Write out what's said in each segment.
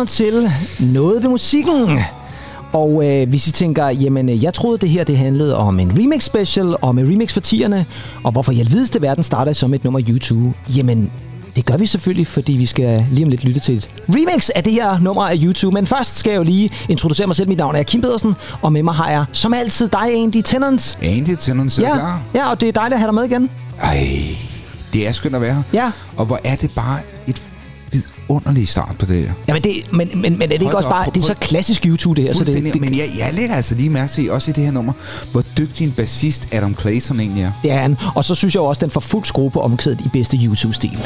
Lytter til Noget ved musikken. Og øh, hvis I tænker, jamen øh, jeg troede det her det handlede om en remix special, om en remix for tierne, og hvorfor i alvideste verden starter som et nummer YouTube, jamen det gør vi selvfølgelig, fordi vi skal lige om lidt lytte til et remix af det her nummer af YouTube. Men først skal jeg jo lige introducere mig selv. Mit navn er Kim Pedersen, og med mig har jeg som altid dig, Andy Tennant. Andy Tennant, Ja, klar. ja, og det er dejligt at have dig med igen. Ej, det er skønt at være her. Ja. Og hvor er det bare et vidunderligt start på det her. Jamen det, men, men, men er det ikke Hold også op, bare, prøv- det er så klassisk YouTube det her, så det, det, Men jeg, jeg lægger altså lige mærke til, også i det her nummer, hvor dygtig en bassist Adam Clayton egentlig er. det er han. Og så synes jeg også, den får fuld skrue på omkvædet i bedste YouTube-stil.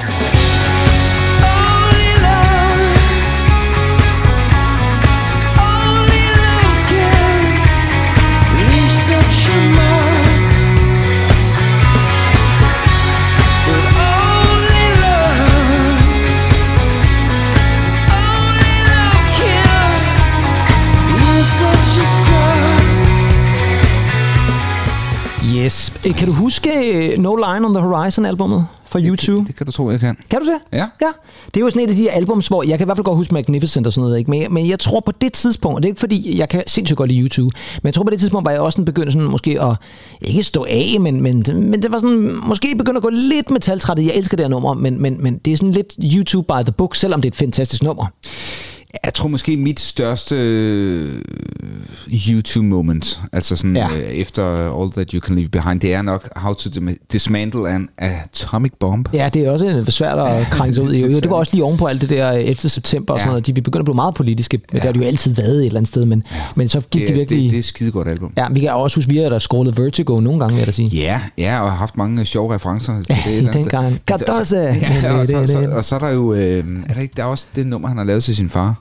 Yes. Øh, Kan du huske øh, No Line on the Horizon-albummet fra YouTube? Det, det kan du tro, jeg kan. Kan du det? Ja. ja. Det er jo sådan et af de albums, hvor jeg kan i hvert fald godt huske Magnificent og sådan noget, ikke? Men, men jeg tror på det tidspunkt, og det er ikke fordi, jeg kan sindssygt godt lide YouTube, men jeg tror på det tidspunkt, var jeg også begyndt sådan måske at, ikke stå af, men, men, men det var sådan, måske begyndt at gå lidt metaltrættet. Jeg elsker det her nummer, men, men, men det er sådan lidt YouTube by the book, selvom det er et fantastisk nummer. Jeg tror måske mit største øh, YouTube-moment, altså sådan Ja. ja. øh, efter All That You Can Leave Behind, det er nok How to Dismantle an Atomic Bomb. Ja, det er også øh, svært at krænge sig ud i. det Det var også lige ovenpå alt det der øh, 11. september og sådan Ja. noget. De vi begynder at blive meget politiske, men Ja. det har de jo altid været et eller andet sted, men, men så gik Det, det virkelig... det, det er et skide godt album. Ja, vi kan også huske, vi har da scrollet Vertigo nogle gange, vil jeg da sige. Ja, ja, og har haft mange øh, sjove referencer til Ja, det. et i eller andet den sted. gang. Og så- Cardozo. Ja, og så, så, og så er der jo, øh, er der, ikke, der er også det nummer, han har lavet til sin far.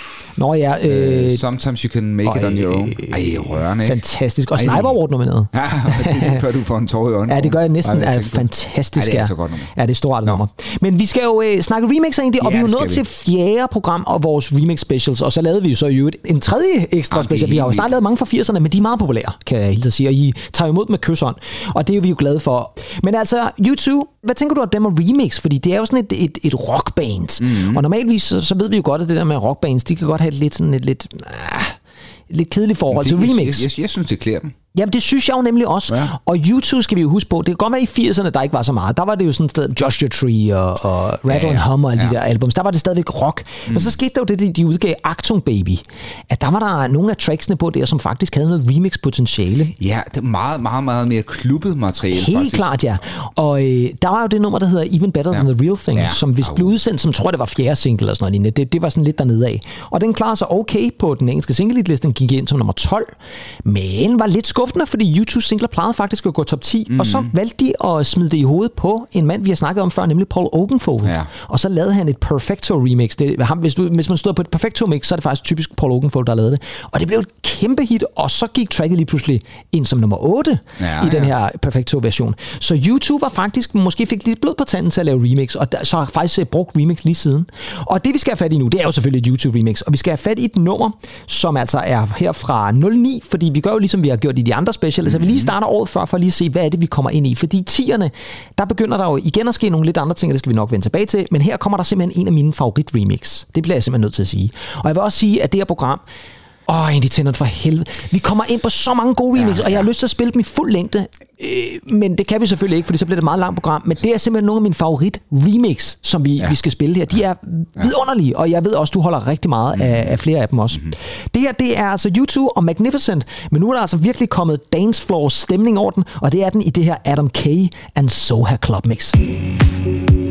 Nå ja, øh, Øh, Sometimes you can make it on your own. Ej, rørende, ikke? fantastisk. Og. Sniper Award nomineret. Ja, det før du får en tår i øjnene. Ja, det gør jeg næsten. Ej, er fantastisk. Ej, det er så godt nummer. Ja, det er stort nummer. Men vi skal jo øh, snakke remix egentlig, og Ja, vi er jo nået til fjerde program af vores remix specials, og så lavede vi jo så i øvrigt en tredje ekstra Jamen, special. Vi har jo snart lavet mange fra 80'erne, men de er meget populære, kan jeg helt sige, og I tager imod med kysseren, og det er vi jo glade for. Men altså, YouTube, hvad tænker du om dem og remix? Fordi det er jo sådan et, et, et rockband, Mhm. mm-hmm. og normalvis så, så ved vi jo godt, at det der med rockbands, de kan godt have et lidt sådan et lidt... Ah, lidt kedeligt forhold til remix. Jeg, jeg, jeg synes, det klæder dem. Jamen, det synes jeg jo nemlig også. Ja. Og YouTube skal vi jo huske på. Det kan godt være i 80'erne, der ikke var så meget. Der var det jo sådan et sted, Joshua Tree og, og Rattle Ja, and ja. Hum og alle de Ja. der albums. Der var det stadigvæk rock. Mm. Men så skete der jo det, de- de udgav Actung Baby. At der var der nogle af tracksene på der, som faktisk havde noget remix-potentiale. Ja, det er meget, meget, meget mere klubbet materiale. Helt faktisk. klart, ja. Og øh, der var jo det nummer, der hedder Even Better Than Ja. The Real Thing, Ja. som hvis Au. blev udsendt, som tror det var fjerde single eller sådan noget lignende. Det, det var sådan lidt dernede af. Og den klarede sig okay på den engelske single-liste. Den gik ind som nummer 12, men var lidt skuffende, fordi YouTube singler plejede faktisk at gå top 10. Mm. Og så valgte de at smide det i hovedet på en mand, vi har snakket om før, nemlig Paul Oakenfold. Ja. Og så lavede han et Perfecto remix. Det, ham, hvis, du, hvis man stod på et Perfecto mix, så er det faktisk typisk Paul Oakenfold, der lavede det. Og det blev et kæmpe hit, og så gik tracket lige pludselig ind som nummer 8 Ja, i den ja. her Perfecto-version. Så YouTube var faktisk, måske fik lidt blod på tanden til at lave remix, og der, så har faktisk øh, brugt remix lige siden. Og det vi skal have fat i nu, det er jo selvfølgelig et YouTube-remix, og vi skal have fat i et nummer, som altså er her fra 09, fordi vi gør jo ligesom vi har gjort i de andre specials, mm-hmm. så vi lige starter året før, for lige at se, hvad er det, vi kommer ind i. Fordi 10'erne, der begynder der jo igen at ske nogle lidt andre ting, og det skal vi nok vende tilbage til, men her kommer der simpelthen en af mine favorit-remix. Det bliver jeg simpelthen nødt til at sige. Og jeg vil også sige, at det her program, Åh, Andy Tennant for helvede. Vi kommer ind på så mange gode remix, ja, ja. og jeg har lyst til at spille dem i fuld længde. Øh, men det kan vi selvfølgelig ikke, fordi så bliver det et meget langt program. Men det er simpelthen nogle af mine favorit remix, som vi, ja. Vi skal spille her. De er vidunderlige, og jeg ved også, du holder rigtig meget mm. af, af flere af dem også. Mm. Det her, det er altså YouTube og Magnificent, men nu er der altså virkelig kommet dance floor stemning over den, og det er den i det her Adam K. and Soha Club Mix. Thank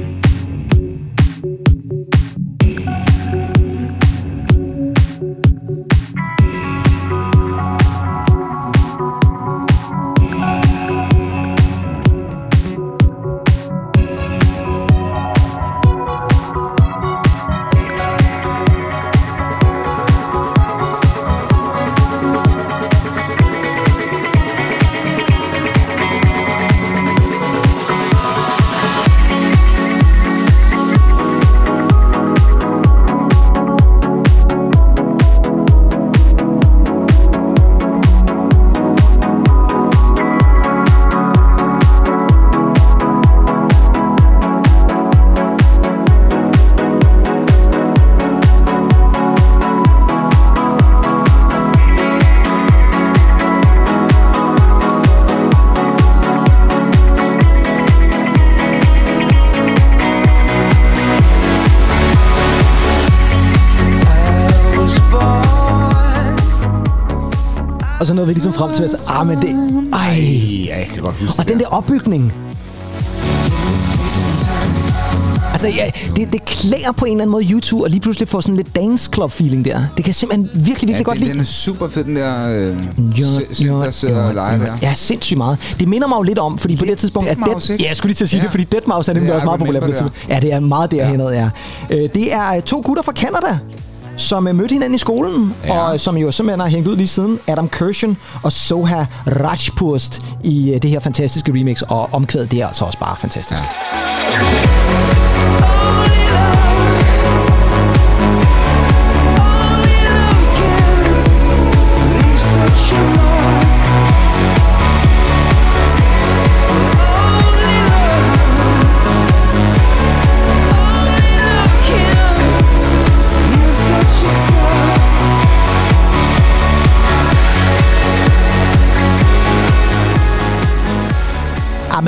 Og så nåede vi ligesom frem til at sige, ah, men det... Ej. Ja, jeg kan godt huske Og det den der opbygning. Altså, ja, det, det klæder på en eller anden måde YouTube, og lige pludselig få sådan lidt dance club feeling der. Det kan jeg simpelthen virkelig, virkelig Ja, godt den, lide. den er super fed, den der øh, se- der sidder og leger der. Ja, sindssygt meget. Det minder mig jo lidt om, fordi på det tidspunkt er Deadmau5, Dead... ikke? Ja, jeg skulle lige til at sige Ja. det, fordi Deadmau5 er nemlig Ja, også meget populær på det remember tidspunkt. Ja, det er meget derhenad, ja. Øh, Det er øh, to gutter fra Canada, som øh, mødte hinanden i skolen, Ja. og øh, som jo simpelthen har hængt ud lige siden. Adam Kirshen og Soha Rajpurst i øh, det her fantastiske remix, og omkvædet det er altså også bare fantastisk. Ja.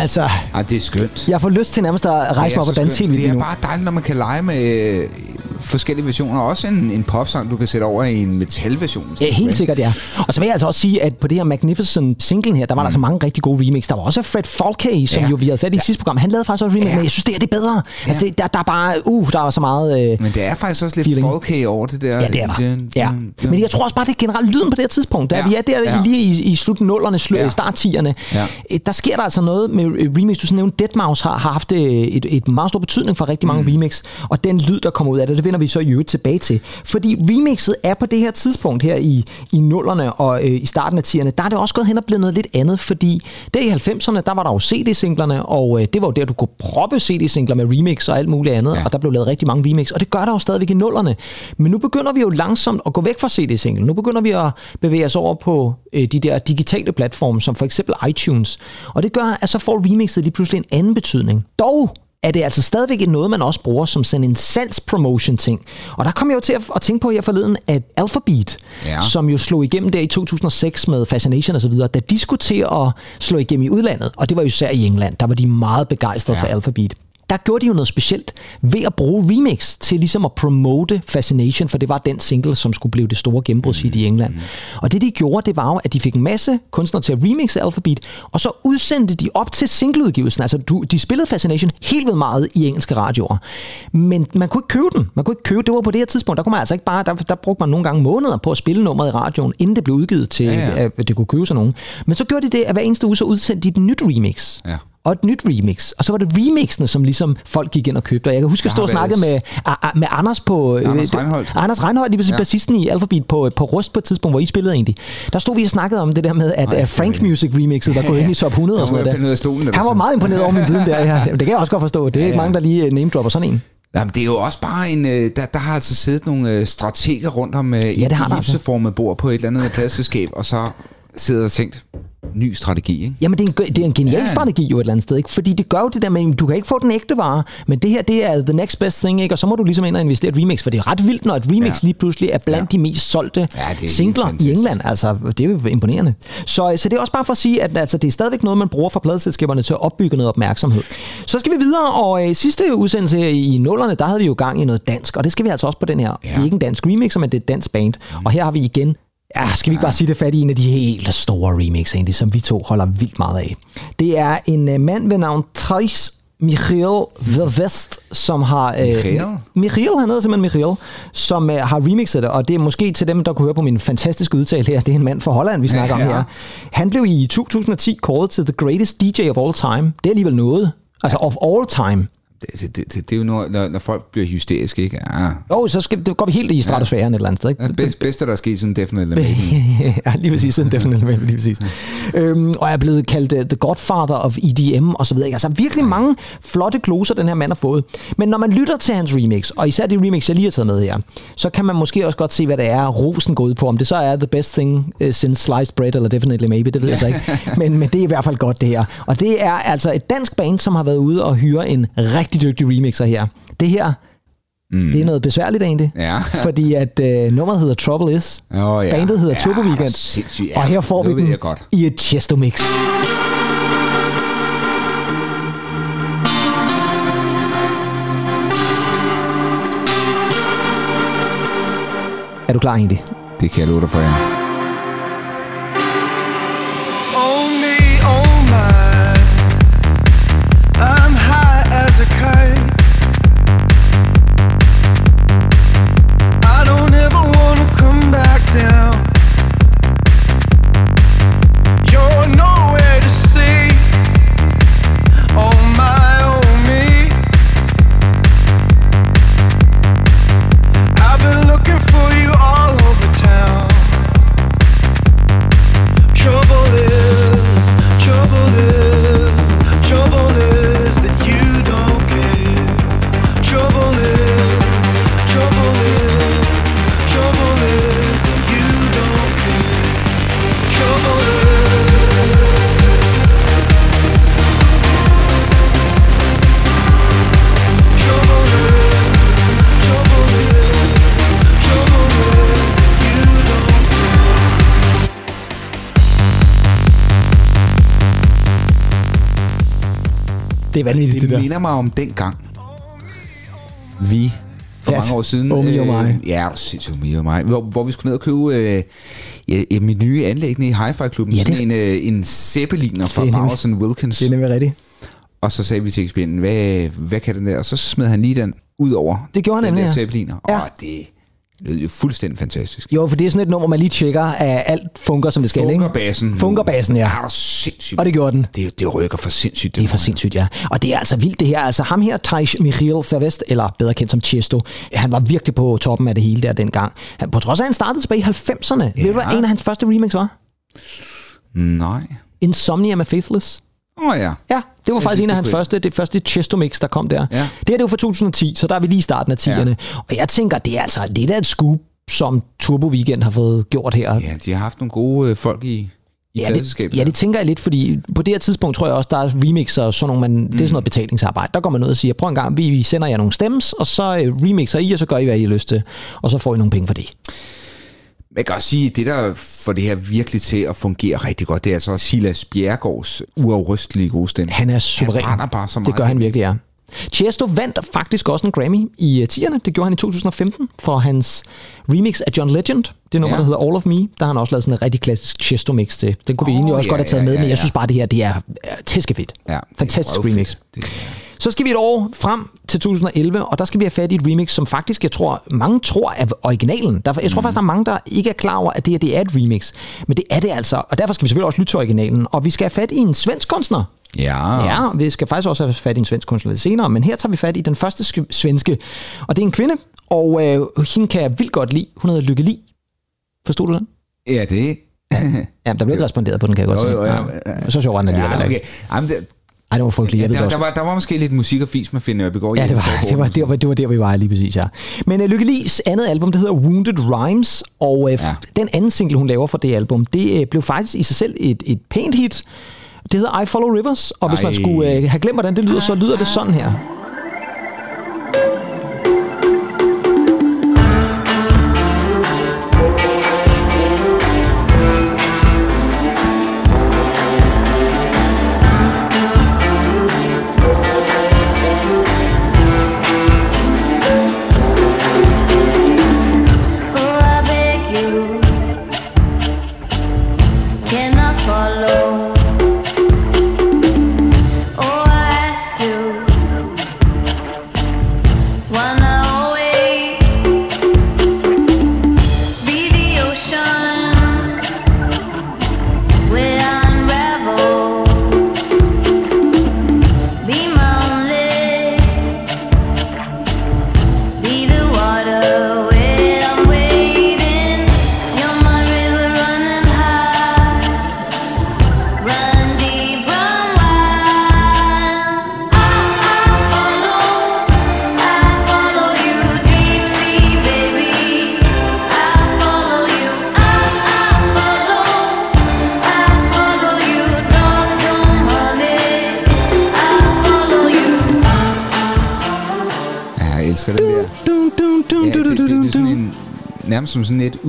Altså, Ej, det er skønt. jeg får lyst til nærmest at rejse mig op og danse helt vildt Det er nu. bare dejligt, når man kan lege med forskellige versioner. Også en, en popsang, du kan sætte over i en metalversion. Ja, helt sikkert, ja. Og så vil jeg altså også sige, at på det her Magnificent singlen her, der var mm. der altså mange rigtig gode remix. Der var også Fred Falke, som ja. Ja. jo vi havde fat i ja. sidste program. Han lavede faktisk også remix, ja. Ja. men jeg synes, det her det er bedre. Ja. Altså, det, der, der er bare, uh, der var så meget... Øh, Men det er faktisk også lidt Feeling. folk over det der. Ja, det er der. Dun, Ja. dun, dun. Men jeg tror også bare, det er generelt lyden på det her tidspunkt. Da ja. Ja. vi er der ja. Ja. lige i, i slut nullerne, slu, ja. Ja. start 10'erne, Ja. øh, der sker der altså noget med remix. Du nævnte, Deadmau5 har, har haft øh, et, et meget stor betydning for rigtig mange mm. remix, og den lyd, der kommer ud af det, det vender vi så i øvrigt tilbage til. Fordi remixet er på det her tidspunkt her i, i nullerne og øh, i starten af 10'erne, der er det også gået hen og blevet noget lidt andet, fordi der i 90'erne, der var der jo CD-singlerne, og øh, det var jo der, du kunne proppe CD-singler med remix og alt muligt andet, ja. Og der blev lavet rigtig mange remix, og det gør der jo stadigvæk i nullerne. Men nu begynder vi jo langsomt at gå væk fra CD-single. Nu begynder vi at bevæge os over på øh, de der digitale platforme, som for eksempel iTunes. Og det gør, at så får remixet lige pludselig en anden betydning. Dog er det altså stadigvæk noget, man også bruger som sådan en salgs-promotion-ting. Og der kom jeg jo til at, at tænke på her forleden, at Alphabet, ja. Som jo slog igennem der i 2006 med Fascination osv., da de skulle til at slå igennem i udlandet, og det var jo især i England, der var de meget begejstrede ja. for Alphabet der gjorde de jo noget specielt ved at bruge remix til ligesom at promote Fascination, for det var den single, som skulle blive det store gennembrudshit i England. Og det de gjorde, det var jo, at de fik en masse kunstnere til at remixe Alphabet, og så udsendte de op til singleudgivelsen. Altså, du, de spillede Fascination helt vildt meget i engelske radioer. Men man kunne ikke købe den. Man kunne ikke købe det var på det her tidspunkt. Der kunne man altså ikke bare, der, der brugte man nogle gange måneder på at spille nummeret i radioen, inden det blev udgivet til, ja. ja. at det kunne købe sig nogen. Men så gjorde de det, at hver eneste uge så udsendte de et nyt remix Ja. Og et nyt remix. Og så var det remixene, som ligesom folk gik ind og købte. Og jeg kan huske, at Der stå og har snakke med, a, a, med Anders på... øh, Anders Reinholdt. Anders Reinholdt, lige præcis ja. Bassisten i Alphabet på, på Rust på et tidspunkt, hvor I spillede egentlig. Der stod vi og snakkede om det der med, at Ej, Frank Music remixet var gået ind i top 100 og Jeg sådan noget der. af stolen, du Han var meget imponeret over min viden der. Ja. Det kan jeg også godt forstå. Det er ikke Ja, ja. mange, der lige øh, name-dropper sådan en. Jamen, det er jo også bare en... Øh, der, der har altså siddet nogle øh, strateger rundt om øh, Ja, det har der altså. bord på et eller andet pladselskab, og så sidder og tænkt, ny strategi, ikke? Jamen, det er en, det er en genial ja. Strategi jo et eller andet sted, ikke? Fordi det gør jo det der med, du kan ikke få den ægte vare, men det her, det er the next best thing, ikke? Og så må du ligesom ind og investere et remix, for det er ret vildt, når et remix ja. Lige pludselig er blandt ja. de mest solgte Ja, er singler i. England. Altså, det er jo imponerende. Så, så det er også bare for at sige, at altså, det er stadigvæk noget, man bruger fra pladeselskaberne til at opbygge noget opmærksomhed. Så skal vi videre, og i sidste udsendelse i nullerne, der havde vi jo gang i noget dansk, og det skal vi altså også på den her. Ja. Det er ikke en dansk remix, men det er et dansk band. Mm. Og her har vi igen Ja, skal vi ikke bare sige det fat i en af de helt store remix, egentlig, som vi to holder vildt meget af. Det er en uh, mand ved navn Thijs Michiel Vervest, som har... Uh, Michiel? Michiel, han hedder simpelthen Michiel, som uh, har remixet det, og det er måske til dem, der kunne høre på min fantastiske udtale her, det er en mand fra Holland, vi snakker ja. om her. Han blev i 2010 kåret til The Greatest DJ of All Time. Det er alligevel noget. Altså of all time. Det, det, det, det, det er jo når, når, når folk bliver hysteriske, ikke? Ja. Jo, så skal, det går vi helt i stratosfæren et eller andet sted. Ikke? Det bedste, bedste, der er sket sådan Definitely Maybe. ja, lige præcis, sådan definitely maybe, lige præcis. Øhm, og er blevet kaldt uh, The Godfather of EDM og så videre. Altså virkelig mange flotte gloser, den her mand har fået. Men når man lytter til hans remix, og især de remix, jeg lige har taget med her, så kan man måske også godt se, hvad det er, rosen går ud på. Om det så er The Best Thing uh, Since Sliced Bread, eller Definitely Maybe, det ved jeg så ikke. Men, men det er i hvert fald godt, det her. Og det er altså et dansk band, som har været ude og hyre en rigtig dygtig remixer her. Det her, mm. det er noget besværligt egentlig. Ja. fordi at uh, nummeret hedder Trouble Is. Åh, ja. Bandet hedder Ja, Turbo Weekend. Ja, og her får vi den godt. i et Chesto mix. Er du klar egentlig? Det kan jeg love dig for, ja. Er vanvittigt, det, det der. minder mig om den gang, vi for Ja, mange år siden... Me og mig. Øh, ja, sindssygt mig og mig. Hvor, hvor vi skulle ned og købe øh, ja, mit nye anlæg nede i Hi-Fi-klubben. Ja, det- sådan en, øh, en Zeppeliner fra er Bowers Wilkins. Det er nemlig rigtigt. Og så sagde vi til ekspedienten, hvad, hvad kan den der? Og så smed han lige den ud over Det gjorde han den nemlig, der ja. Zeppeliner. Ja. Og det lød jo fuldstændig fantastisk. Jo, for det er sådan et nummer, man lige tjekker, at alt fungerer, som det skal, ikke? Funkerbassen. Funkerbassen, ja. Ja, det er sindssygt. Og det gjorde den. Det, det rykker for sindssygt. Det er for sindssygt, ja. Og det er altså vildt det her. Altså ham her, Tej Michiel Fervest, eller bedre kendt som Chesto, han var virkelig på toppen af det hele der dengang. Han, på trods af, at han startede tilbage i 90'erne. Ja. Ved du, hvad en af hans første remix var? Nej. Insomnia med Faithless. Åh oh, ja. Ja, det var faktisk det en af hans første, det første Chesto mix, der kom der. Ja. Det her det jo fra 2010, så der er vi lige i starten af 10'erne. Ja. Og jeg tænker, det er altså det er da et scoop, som Turbo Weekend har fået gjort her. Ja, de har haft nogle gode øh, folk i, i Ja det, ja, det tænker jeg lidt, fordi på det her tidspunkt tror jeg også, der er remixer og sådan nogle, man, mm. det er sådan noget betalingsarbejde. Der går man ud og siger, prøv en gang, vi, vi sender jer nogle stems, og så øh, remixer I, og så gør I, hvad I har lyst til. Og så får I nogle penge for det. Man kan også sige, at det der får det her virkelig til at fungere rigtig godt, det er altså Silas Bjergårds uafrystelige gode stemme. Han er suveræn. brænder bare så Det meget. gør han virkelig, ja. Chesto vandt faktisk også en Grammy i øh, 10'erne. Det gjorde han i 2015 for hans remix af John Legend. Det nummer, Ja. ja. der hedder All of Me. Der har han også lavet sådan en rigtig klassisk Chesto-mix til. Den kunne vi Åh, egentlig også ja, godt have taget ja, med, ja, men jeg ja. synes bare, det her det er er tæskefedt. Ja, det er Fantastisk remix. Det er- Så skal vi et år frem til 2011, og der skal vi have fat i et remix, som faktisk, jeg tror, mange tror er originalen. Derfor, jeg tror faktisk, der er mange, der ikke er klar over, at det her det er et remix. Men det er det altså, og derfor skal vi selvfølgelig også lytte til originalen. Og vi skal have fat i en svensk kunstner. Ja. Ja, vi skal faktisk også have fat i en svensk kunstner lidt senere, men her tager vi fat i den første sk- svenske, og det er en kvinde, og øh, hende kan jeg vildt godt lide. Hun hedder Lykke Li. Forstod du den? Ja, det Ja, der blev ikke responderet på den, kan jeg godt Jo, sige. jo, ja, Nej, ja. Så sjov var den alligevel Ja, okay. Jamen, det, Ej, det var frygteligt, ja, der, der, var, der var måske lidt musik og fis med Finn Ørbegård. Ja, det var, det var, det var, det var der, vi var lige præcis, ja. Men uh, Lykke Li's andet album, det hedder Wounded Rhymes, og uh, Ja. den anden single, hun laver fra det album, det uh, blev faktisk i sig selv et, et pænt hit. Det hedder I Follow Rivers, og hvis man Ej. skulle uh, have glemt, hvordan det lyder, så lyder det sådan her.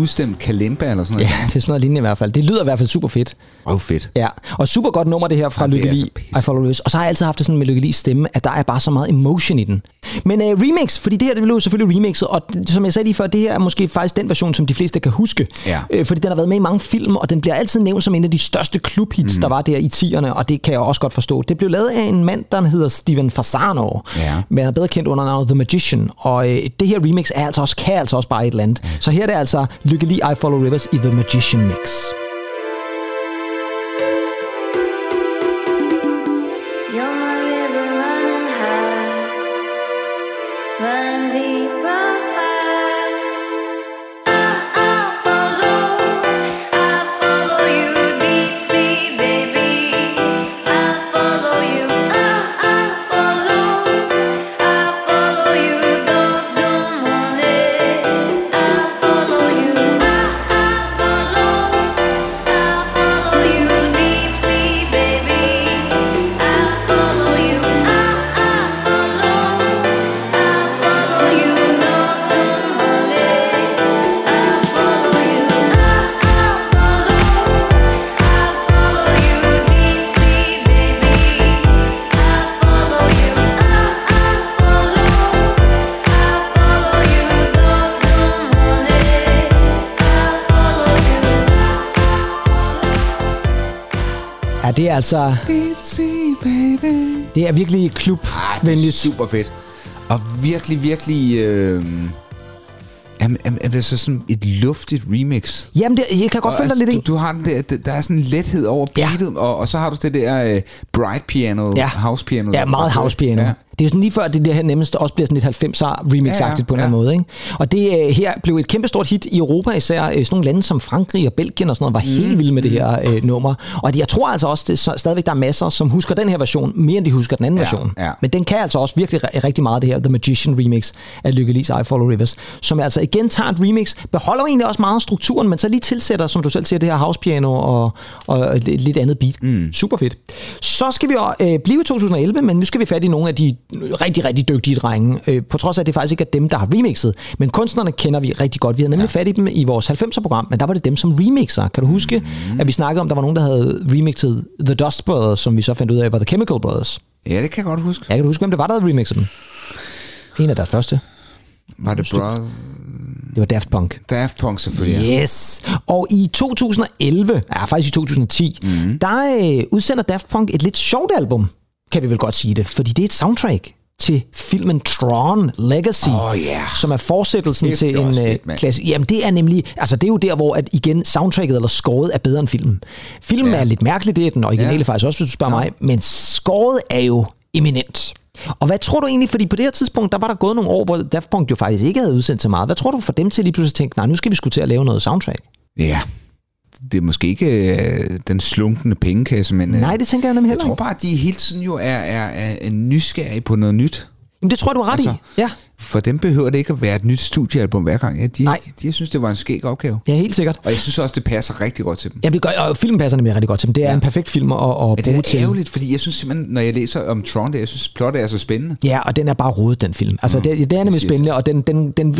Udstemt kalemba eller sådan Ja, noget. det er sådan noget lignende i hvert fald. Det lyder i hvert fald super fedt. Åh, fedt. Ja, og super godt nummer det her fra Ja, Lykke er Li, så pisse. I Follow Rivers. Og så har jeg altid haft det sådan med Lykke stemme, at der er bare så meget emotion i den. Men uh, remix, fordi det her det blev jo selvfølgelig remixet, og som jeg sagde lige før, det her er måske faktisk den version, som de fleste kan huske. Ja. Øh, fordi den har været med i mange film, og den bliver altid nævnt som en af de største klubhits, mm. der var der i 10'erne, og det kan jeg også godt forstå. Det blev lavet af en mand, der hedder Steven Fasano, Ja. men han er bedre kendt under navnet The Magician, og øh, det her remix er altså også, kan altså også bare et eller andet. Så her er det altså Lykke Li, I Follow Rivers i The Magician Mix. You're my river running high, run deep, run er altså... Sea, baby. Det er virkelig Ah, er klubvenligt. super fedt. Og virkelig, virkelig... Øh, er, er, er det så sådan et luftigt remix? Jamen, det, jeg kan godt Og følge dig lidt du, i. du har den der, der- er sådan en lethed over Ja. beatet, og, og så har du det der uh, bright piano, Ja. house piano. Ja, meget house piano. Ja. Ja. Det er jo sådan lige før, det der her nemmest også bliver sådan lidt 90'er remix-agtigt Ja, ja, på en eller anden ja. måde. Ikke? Og det øh, her blev et kæmpestort hit i Europa, især øh, sådan nogle lande som Frankrig og Belgien og sådan noget, var Mm. helt vilde med det her øh, nummer. Og jeg tror altså også, det er stadigvæk der er masser, som husker den her version, mere end de husker den anden Ja, version. ja. Men den kan altså også virkelig ri- rigtig meget, det her The Magician remix af Lykke Lise I Follow Rivers, som altså igen tager et remix, beholder egentlig også meget af strukturen, men så lige tilsætter, som du selv siger, det her house piano og, og et lidt andet beat. Mm. Super fedt. Så skal vi øh, blive i 2011, men nu skal vi fat i nogle af de rigtig, rigtig dygtige drenge, øh, på trods af, at det faktisk ikke er dem, der har remixet. Men kunstnerne kender vi rigtig godt. Vi havde nemlig ja. fat i dem i vores 90'er-program, men der var det dem som remixer. Kan du huske, mm. at vi snakkede om, der var nogen, der havde remixet The Dust Brothers, som vi så fandt ud af var The Chemical Brothers. ja, det kan jeg godt huske. Jeg kan du huske, hvem det var, der havde remixet dem? En af deres første. Var det Brother? Det var Daft Punk. Daft Punk selvfølgelig. ja. Yes. Og i 2011, ja faktisk i 2010, mm. der øh, udsender Daft Punk et lidt sjovt album, kan vi vel godt sige det, fordi det er et soundtrack til filmen Tron Legacy, Åh, ja. som er fortsættelsen til det er en øh, fedt, klasse. Jamen det er nemlig, altså det er jo der, hvor at igen soundtracket eller scoret er bedre end filmen. Filmen Ja. er lidt mærkelig, det er den originale Ja. faktisk også, hvis du spørger mig, men scoret er jo eminent. Og hvad tror du egentlig, fordi på det her tidspunkt, der var der gået nogle år, hvor Daft Punk jo faktisk ikke havde udsendt så meget. Hvad tror du for dem til lige pludselig at tænke, nej, nu skal vi skulle til at lave noget soundtrack? Ja. Det er måske ikke øh, den slunkende pengekasse, men... Øh, Nej, det tænker jeg nemlig jeg heller tror ikke. bare, at de hele tiden jo er, er, er, er nysgerrige på noget nyt. Jamen, det tror jeg, du har ret Altså, i. Ja, For dem behøver det ikke at være et nyt studiealbum hver gang. Ja, de, Nej. de, jeg synes, det var en skæg opgave. ja, helt sikkert. Og jeg synes også, det passer rigtig godt til dem. Jamen, det gør, og filmen passer nemlig rigtig godt til dem. Det er ja. en perfekt film at, at Ja, bruge det er ærgerligt, fordi jeg synes simpelthen, når jeg læser om Tron, det, jeg synes, plottet er så spændende. Ja, og den er bare rodet, den film. Altså, mm, det, det er nemlig spændende, og den, den, den, et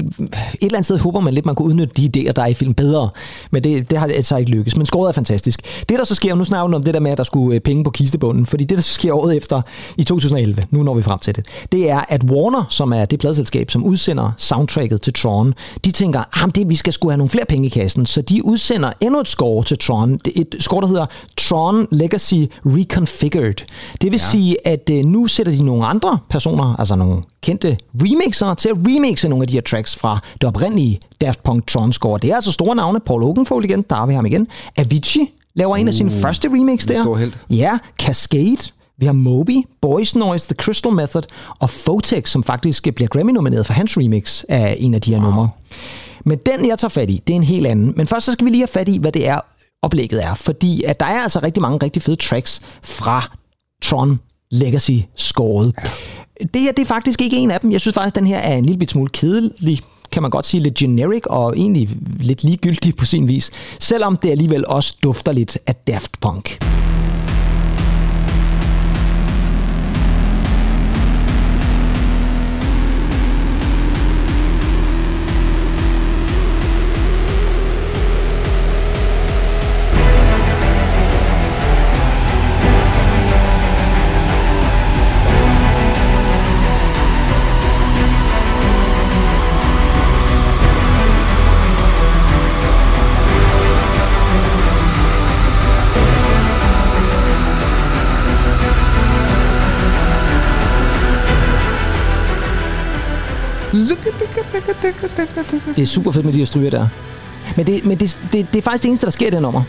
eller andet sted håber man lidt, man kunne udnytte de idéer, der er i filmen bedre. Men det, det har altså ikke lykkes. Men skåret er fantastisk. Det, der så sker, nu snakker om det der med, at der skulle øh, penge på kistebunden, fordi det, der så sker året efter, i 2011, nu når vi frem til det, det er, at Warner, som er det pladselskab, som udsender soundtracket til Tron, de tænker, at det, vi skal skulle have nogle flere penge i kassen, så de udsender endnu et score til Tron. Det er Et score, der hedder Tron Legacy Reconfigured. Det vil ja. sige, at øh, nu sætter de nogle andre personer, altså nogle kendte remixere, til at remixe nogle af de her tracks fra det oprindelige Daft Punk Tron score. Det er altså store navne. Paul Oakenfold igen, der har vi ham igen. Avicii laver en af sine første remix der. stor helt. Ja, Cascade. Vi har Moby, Boys Noise, The Crystal Method og Fotex, som faktisk bliver Grammy-nomineret for hans remix af en af de her wow. numre. Men den, jeg tager fat i, det er en helt anden. Men først så skal vi lige have fat i, hvad det er, oplægget er. Fordi at der er altså rigtig mange rigtig fede tracks fra Tron Legacy-scoret. Ja. Det her, det er faktisk ikke en af dem. Jeg synes faktisk, at den her er en lille bit smule kedelig kan man godt sige, lidt generic og egentlig lidt ligegyldig på sin vis, selvom det alligevel også dufter lidt af Daft Punk. Det er super fedt med de her stryger der. Men, det, men det, det, det er faktisk det eneste, der sker i det nummer.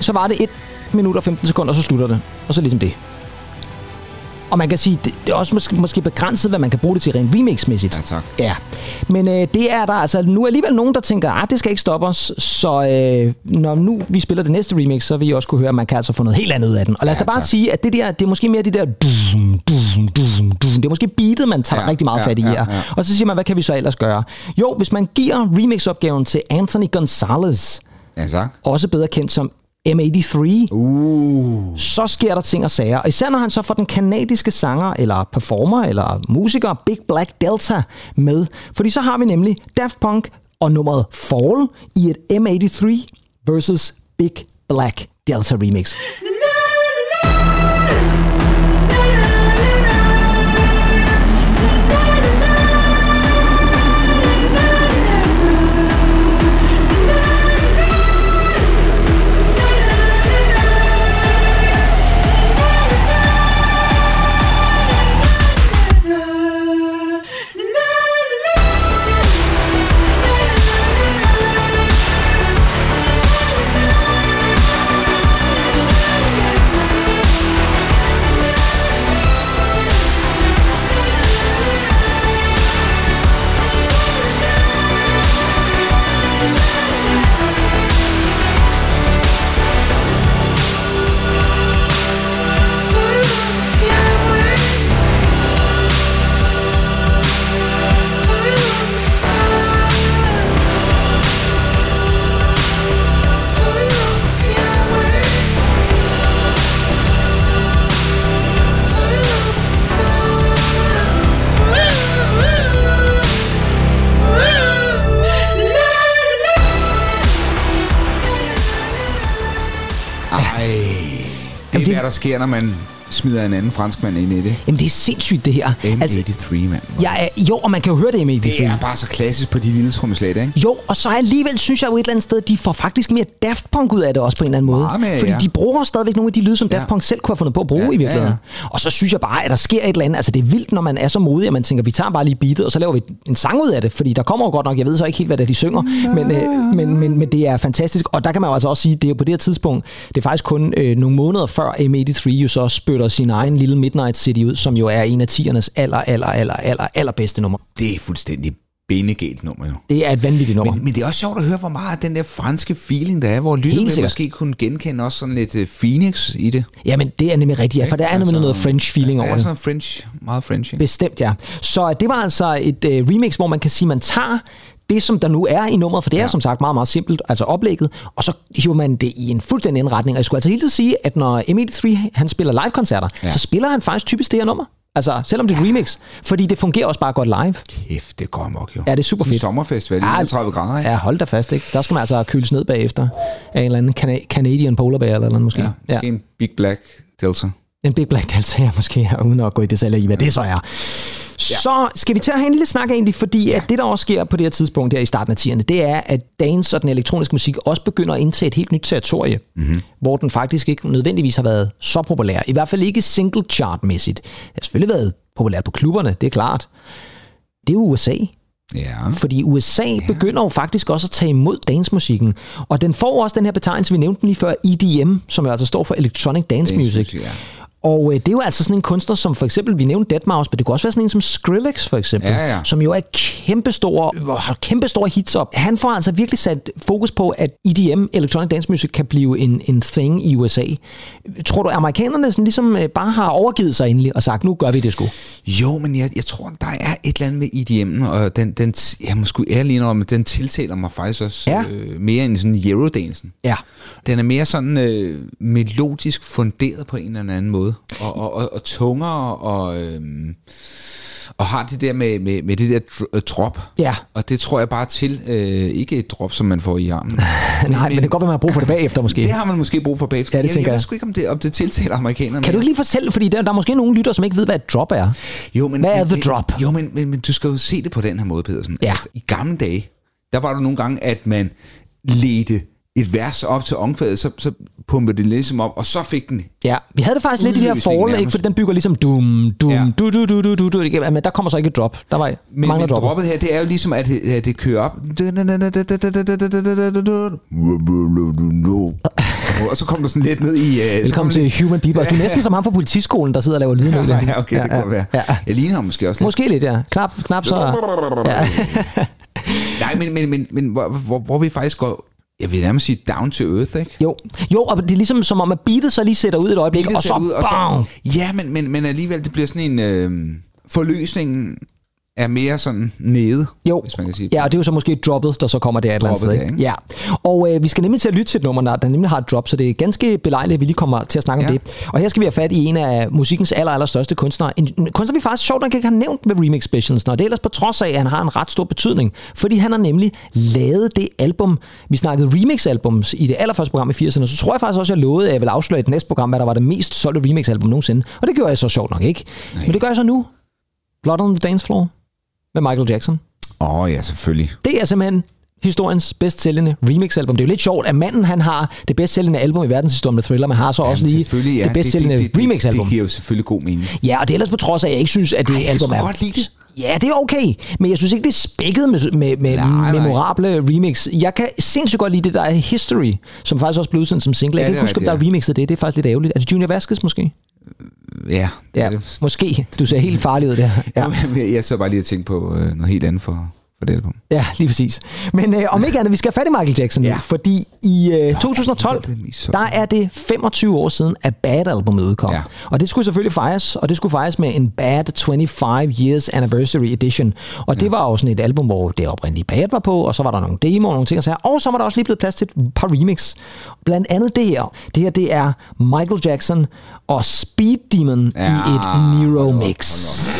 Så var det 1 minut og 15 sekunder, og så slutter det. Og så ligesom det. Og man kan sige, det, det er også måske, måske begrænset, hvad man kan bruge det til rent remix-mæssigt. Ja, tak. Ja, men øh, det er der altså nu er alligevel nogen, der tænker, at det skal ikke stoppe os, så øh, når nu vi spiller det næste remix, så vil I også kunne høre, at man kan altså få noget helt andet ud af den. Og lad os Ja, da bare tak. sige, at det der, det er måske mere de der dum, dum, dum, dum. Det er måske beatet, man tager ja, Ja, rigtig meget ja, fat i ja, her. ja. Og så siger man, hvad kan vi så ellers gøre? Jo, hvis man giver remix-opgaven til Anthony Gonzalez, Ja, tak. også bedre kendt som M83, Uh. så sker der ting og sager. Og især når han så får den kanadiske sanger, eller performer, eller musiker, Big Black Delta med. Fordi så har vi nemlig Daft Punk og nummeret Fall i et M83 versus Big Black Delta remix. Det er, det- hvad der sker, når man smider en anden franskmand ind i det. Jamen, det er sindssygt, det her. M83, mand. jeg er, jo, og man kan jo høre det i Det er bare så klassisk på de lille trommeslag, ikke? Jo, og så alligevel synes jeg jo et eller andet sted, de får faktisk mere Daft Punk ud af det også på en eller anden måde. Mere, Fordi ja. de bruger stadigvæk nogle af de lyde, som Daft Ja. Punk selv kunne have fundet på at bruge Ja, i virkeligheden. ja, Og så synes jeg bare, at der sker et eller andet. Altså det er vildt, når man er så modig, at man tænker, vi tager bare lige beatet, og så laver vi en sang ud af det. Fordi der kommer jo godt nok, jeg ved så ikke helt, hvad det er, de synger, men, øh, men, men, men det er fantastisk. Og der kan man jo altså også sige, det er på det her tidspunkt, det er faktisk kun øh, nogle måneder før M83 jo så spytter sin egen lille Midnight City ud, som jo er en af tiernes aller, aller, aller, aller, aller bedste nummer. Det er fuldstændig benegalt nummer, jo. Det er et vanvittigt nummer. Men, men det er også sjovt at høre, hvor meget den der franske feeling, der er, hvor lytterne måske kunne genkende også sådan lidt uh, Phoenix i det. Jamen, det er nemlig rigtigt, ja, for der er nemlig noget French feeling der over er det. sådan French, meget French, ikke? Bestemt, ja. Så det var altså et øh, remix, hvor man kan sige, man tager det, som der nu er i nummeret, for det er Ja. som sagt meget, meget simpelt, altså oplægget, og så hiver man det i en fuldstændig anden retning. Og jeg skulle altså hele tiden sige, at når M83 han spiller live-koncerter, ja. Ja. så spiller han faktisk typisk det her nummer. Altså, selvom det er remix, fordi det fungerer også bare godt live. Kæft, det går amok, jo. Ja, det er super fedt. sommerfestival, Ja, 31 grader, ikke? Ja, hold da fast, ikke? Der skal man altså køles ned bagefter af en eller anden Cana- Canadian polar bear eller noget måske. Ja, måske en Big Black Delta. En Big Black Delta, ja, måske, ja, uden at gå i detaljer i, hvad det så er. Så skal vi til at have en lille snak egentlig, fordi at det, der også sker på det her tidspunkt her i starten af 10'erne, det er, at dance og den elektroniske musik også begynder at indtage et helt nyt territorie, mm-hmm. hvor den faktisk ikke nødvendigvis har været så populær. I hvert fald ikke single chart-mæssigt. Det har selvfølgelig været populært på klubberne, det er klart. Det er USA. Ja. Fordi USA ja. begynder jo faktisk også at tage imod dancemusikken. Og den får også den her betegnelse, vi nævnte lige før, EDM, som jo altså står for Electronic Dance, Dance Music. music, ja. Og øh, det er jo altså sådan en kunstner, som for eksempel, vi nævnte Deadmau5, men det kunne også være sådan en som Skrillex for eksempel, Ja, ja. som jo er kæmpestor, har kæmpestore hits op. Han får altså virkelig sat fokus på, at EDM, Electronic Dance Music, kan blive en, en thing i USA. Tror du, amerikanerne sådan ligesom øh, bare har overgivet sig endelig og sagt, nu gør vi det sgu? Jo, men jeg, jeg tror, der er et eller andet med IDM'en, og den, den, jeg må sgu ærlig indrømme, den tiltaler mig faktisk også Ja. øh, mere end sådan Eurodansen. Ja. Den er mere sådan øh, melodisk funderet på en eller anden måde, og, og, og, og tungere, og, øh, og har det der med, med, med det der øh, drop. Ja. Og det tror jeg bare til, øh, ikke et drop, som man får i armen. Nej, men det kan godt være, man har brug for det bagefter måske. Det har man måske brug for bagefter. Ja, det jeg, tænker jeg ved jeg. sgu ikke, om det, om det tiltaler amerikanerne. Kan du ikke lige fortælle, fordi der, der er måske nogle lyttere, som ikke ved, hvad et drop er. Jo, men, Hvad er the men- drop? Jo, men, men, men du skal jo se det på den her måde, Pedersen. Ja. Altså, I gamle dage, der var der nogle gange, at man ledte et vers op til omkvædet, så, så pumpede det ligesom op, og så fik den... Ja, vi havde det faktisk lidt i det her nærmest. For den bygger ligesom dum, dum, Ja. du, du, du, du, du, du, men der kommer så ikke et drop. Der var Men, mange men dropper. droppet her, det er jo ligesom, at, det- at det kører op. Og så kommer der sådan lidt ned i... Uh, Velkommen til Human People. Du er næsten som ham fra politiskolen, der sidder og laver lyden. Ja, okay, det kunne være. Ja. Jeg ligner ham måske også lidt. Måske lidt, ja. Knap, knap så... Ja. Nej, men, men, men, men hvor, hvor, hvor vi faktisk går... Jeg vil nærmest sige down to earth, ikke? Jo. jo, og det er ligesom som om, at beatet så lige sætter ud et øjeblik, Beatet og så, ud, bam! Ja, men, men, men alligevel, det bliver sådan en... Øh, forløsningen er mere sådan nede, Jo, hvis man kan sige ja, og det er jo så måske droppet, der så kommer der et eller andet sted. Droppet Ikke? Ja. Og øh, vi skal nemlig til at lytte til et nummer, der, nemlig har et drop, så det er ganske belejligt, at vi lige kommer til at snakke om Ja. det. Og her skal vi have fat i en af musikkens aller, aller største kunstnere. En, en kunstner, vi faktisk sjovt nok ikke har nævnt med Remix Specials, og det er ellers på trods af, at han har en ret stor betydning. Fordi han har nemlig lavet det album, vi snakkede remix-albums i det allerførste program i 80'erne, så tror jeg faktisk også, at jeg lovede, at jeg vil afsløre i det næste program, hvad der var det mest solgte remix-album nogensinde. Og det gjorde jeg så sjovt nok ikke. Nej. Men det gør jeg så nu. Blood on the Dance Floor med Michael Jackson. Åh, oh, ja, selvfølgelig. Det er simpelthen historiens bedst sælgende remix-album. Det er jo lidt sjovt, at manden han har det bedst sælgende album i verdenshistorien med Thriller, men har så også Jamen, lige selvfølgelig, ja. det bedst sælgende det, det, det, remix-album. Det giver jo selvfølgelig god mening. Ja, og det er ellers på trods af, at jeg ikke synes, at det Ej, jeg album kan er... godt lide det. Ja, det er okay, men jeg synes ikke, det er spækket med, med, med Nej, nej. memorable remix. Jeg kan sindssygt godt lide det, der er History, som faktisk også blev udsendt som single. Jeg Ja, kan det ikke huske, om der er remixet det. Det er faktisk lidt ærgerligt. Er det Junior Vasquez måske? Ja, det Ja, er det. måske. Du ser helt farlig ud der. Ja. Jeg så bare lige at tænke på øh, noget helt andet for, for det album. Ja, lige præcis. Men øh, om ikke andet, vi skal have fat i Michael Jackson nu, Ja. fordi i øh, 2012, det er lige så- der er det 25 år siden, at Bad-albumet udkom. Ja. Og det skulle selvfølgelig fejres, og det skulle fejres med en Bad 25 Years Anniversary Edition. Og det var jo sådan et album, hvor det oprindelige Bad var på, og så var der nogle demoer og nogle ting, og, så og så var der også lige blevet plads til et par remix. Blandt andet det her. Det her, det er Michael Jackson og Speed Demon ja, i et Nero mix.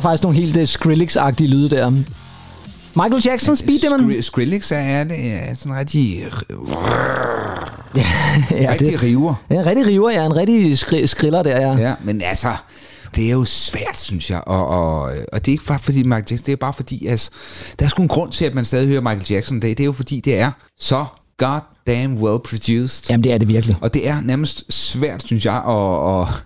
Der faktisk nogle helt uh, Skrillex-agtige lyde der. Michael Jackson, Speed Demon. Skri- Skrillex er, det er sådan rigtig, ja, rigtig det, river. Ja, en rigtig river, ja. En rigtig skri- skriller der, ja. Ja, men altså, det er jo svært, synes jeg. Og, og, og det er ikke bare fordi Michael Jackson, det er bare fordi, altså, der er sgu en grund til, at man stadig hører Michael Jackson. Det, det er jo fordi, det er så goddamn well produced. Jamen, det er det virkelig. Og det er nærmest svært, synes jeg, at, at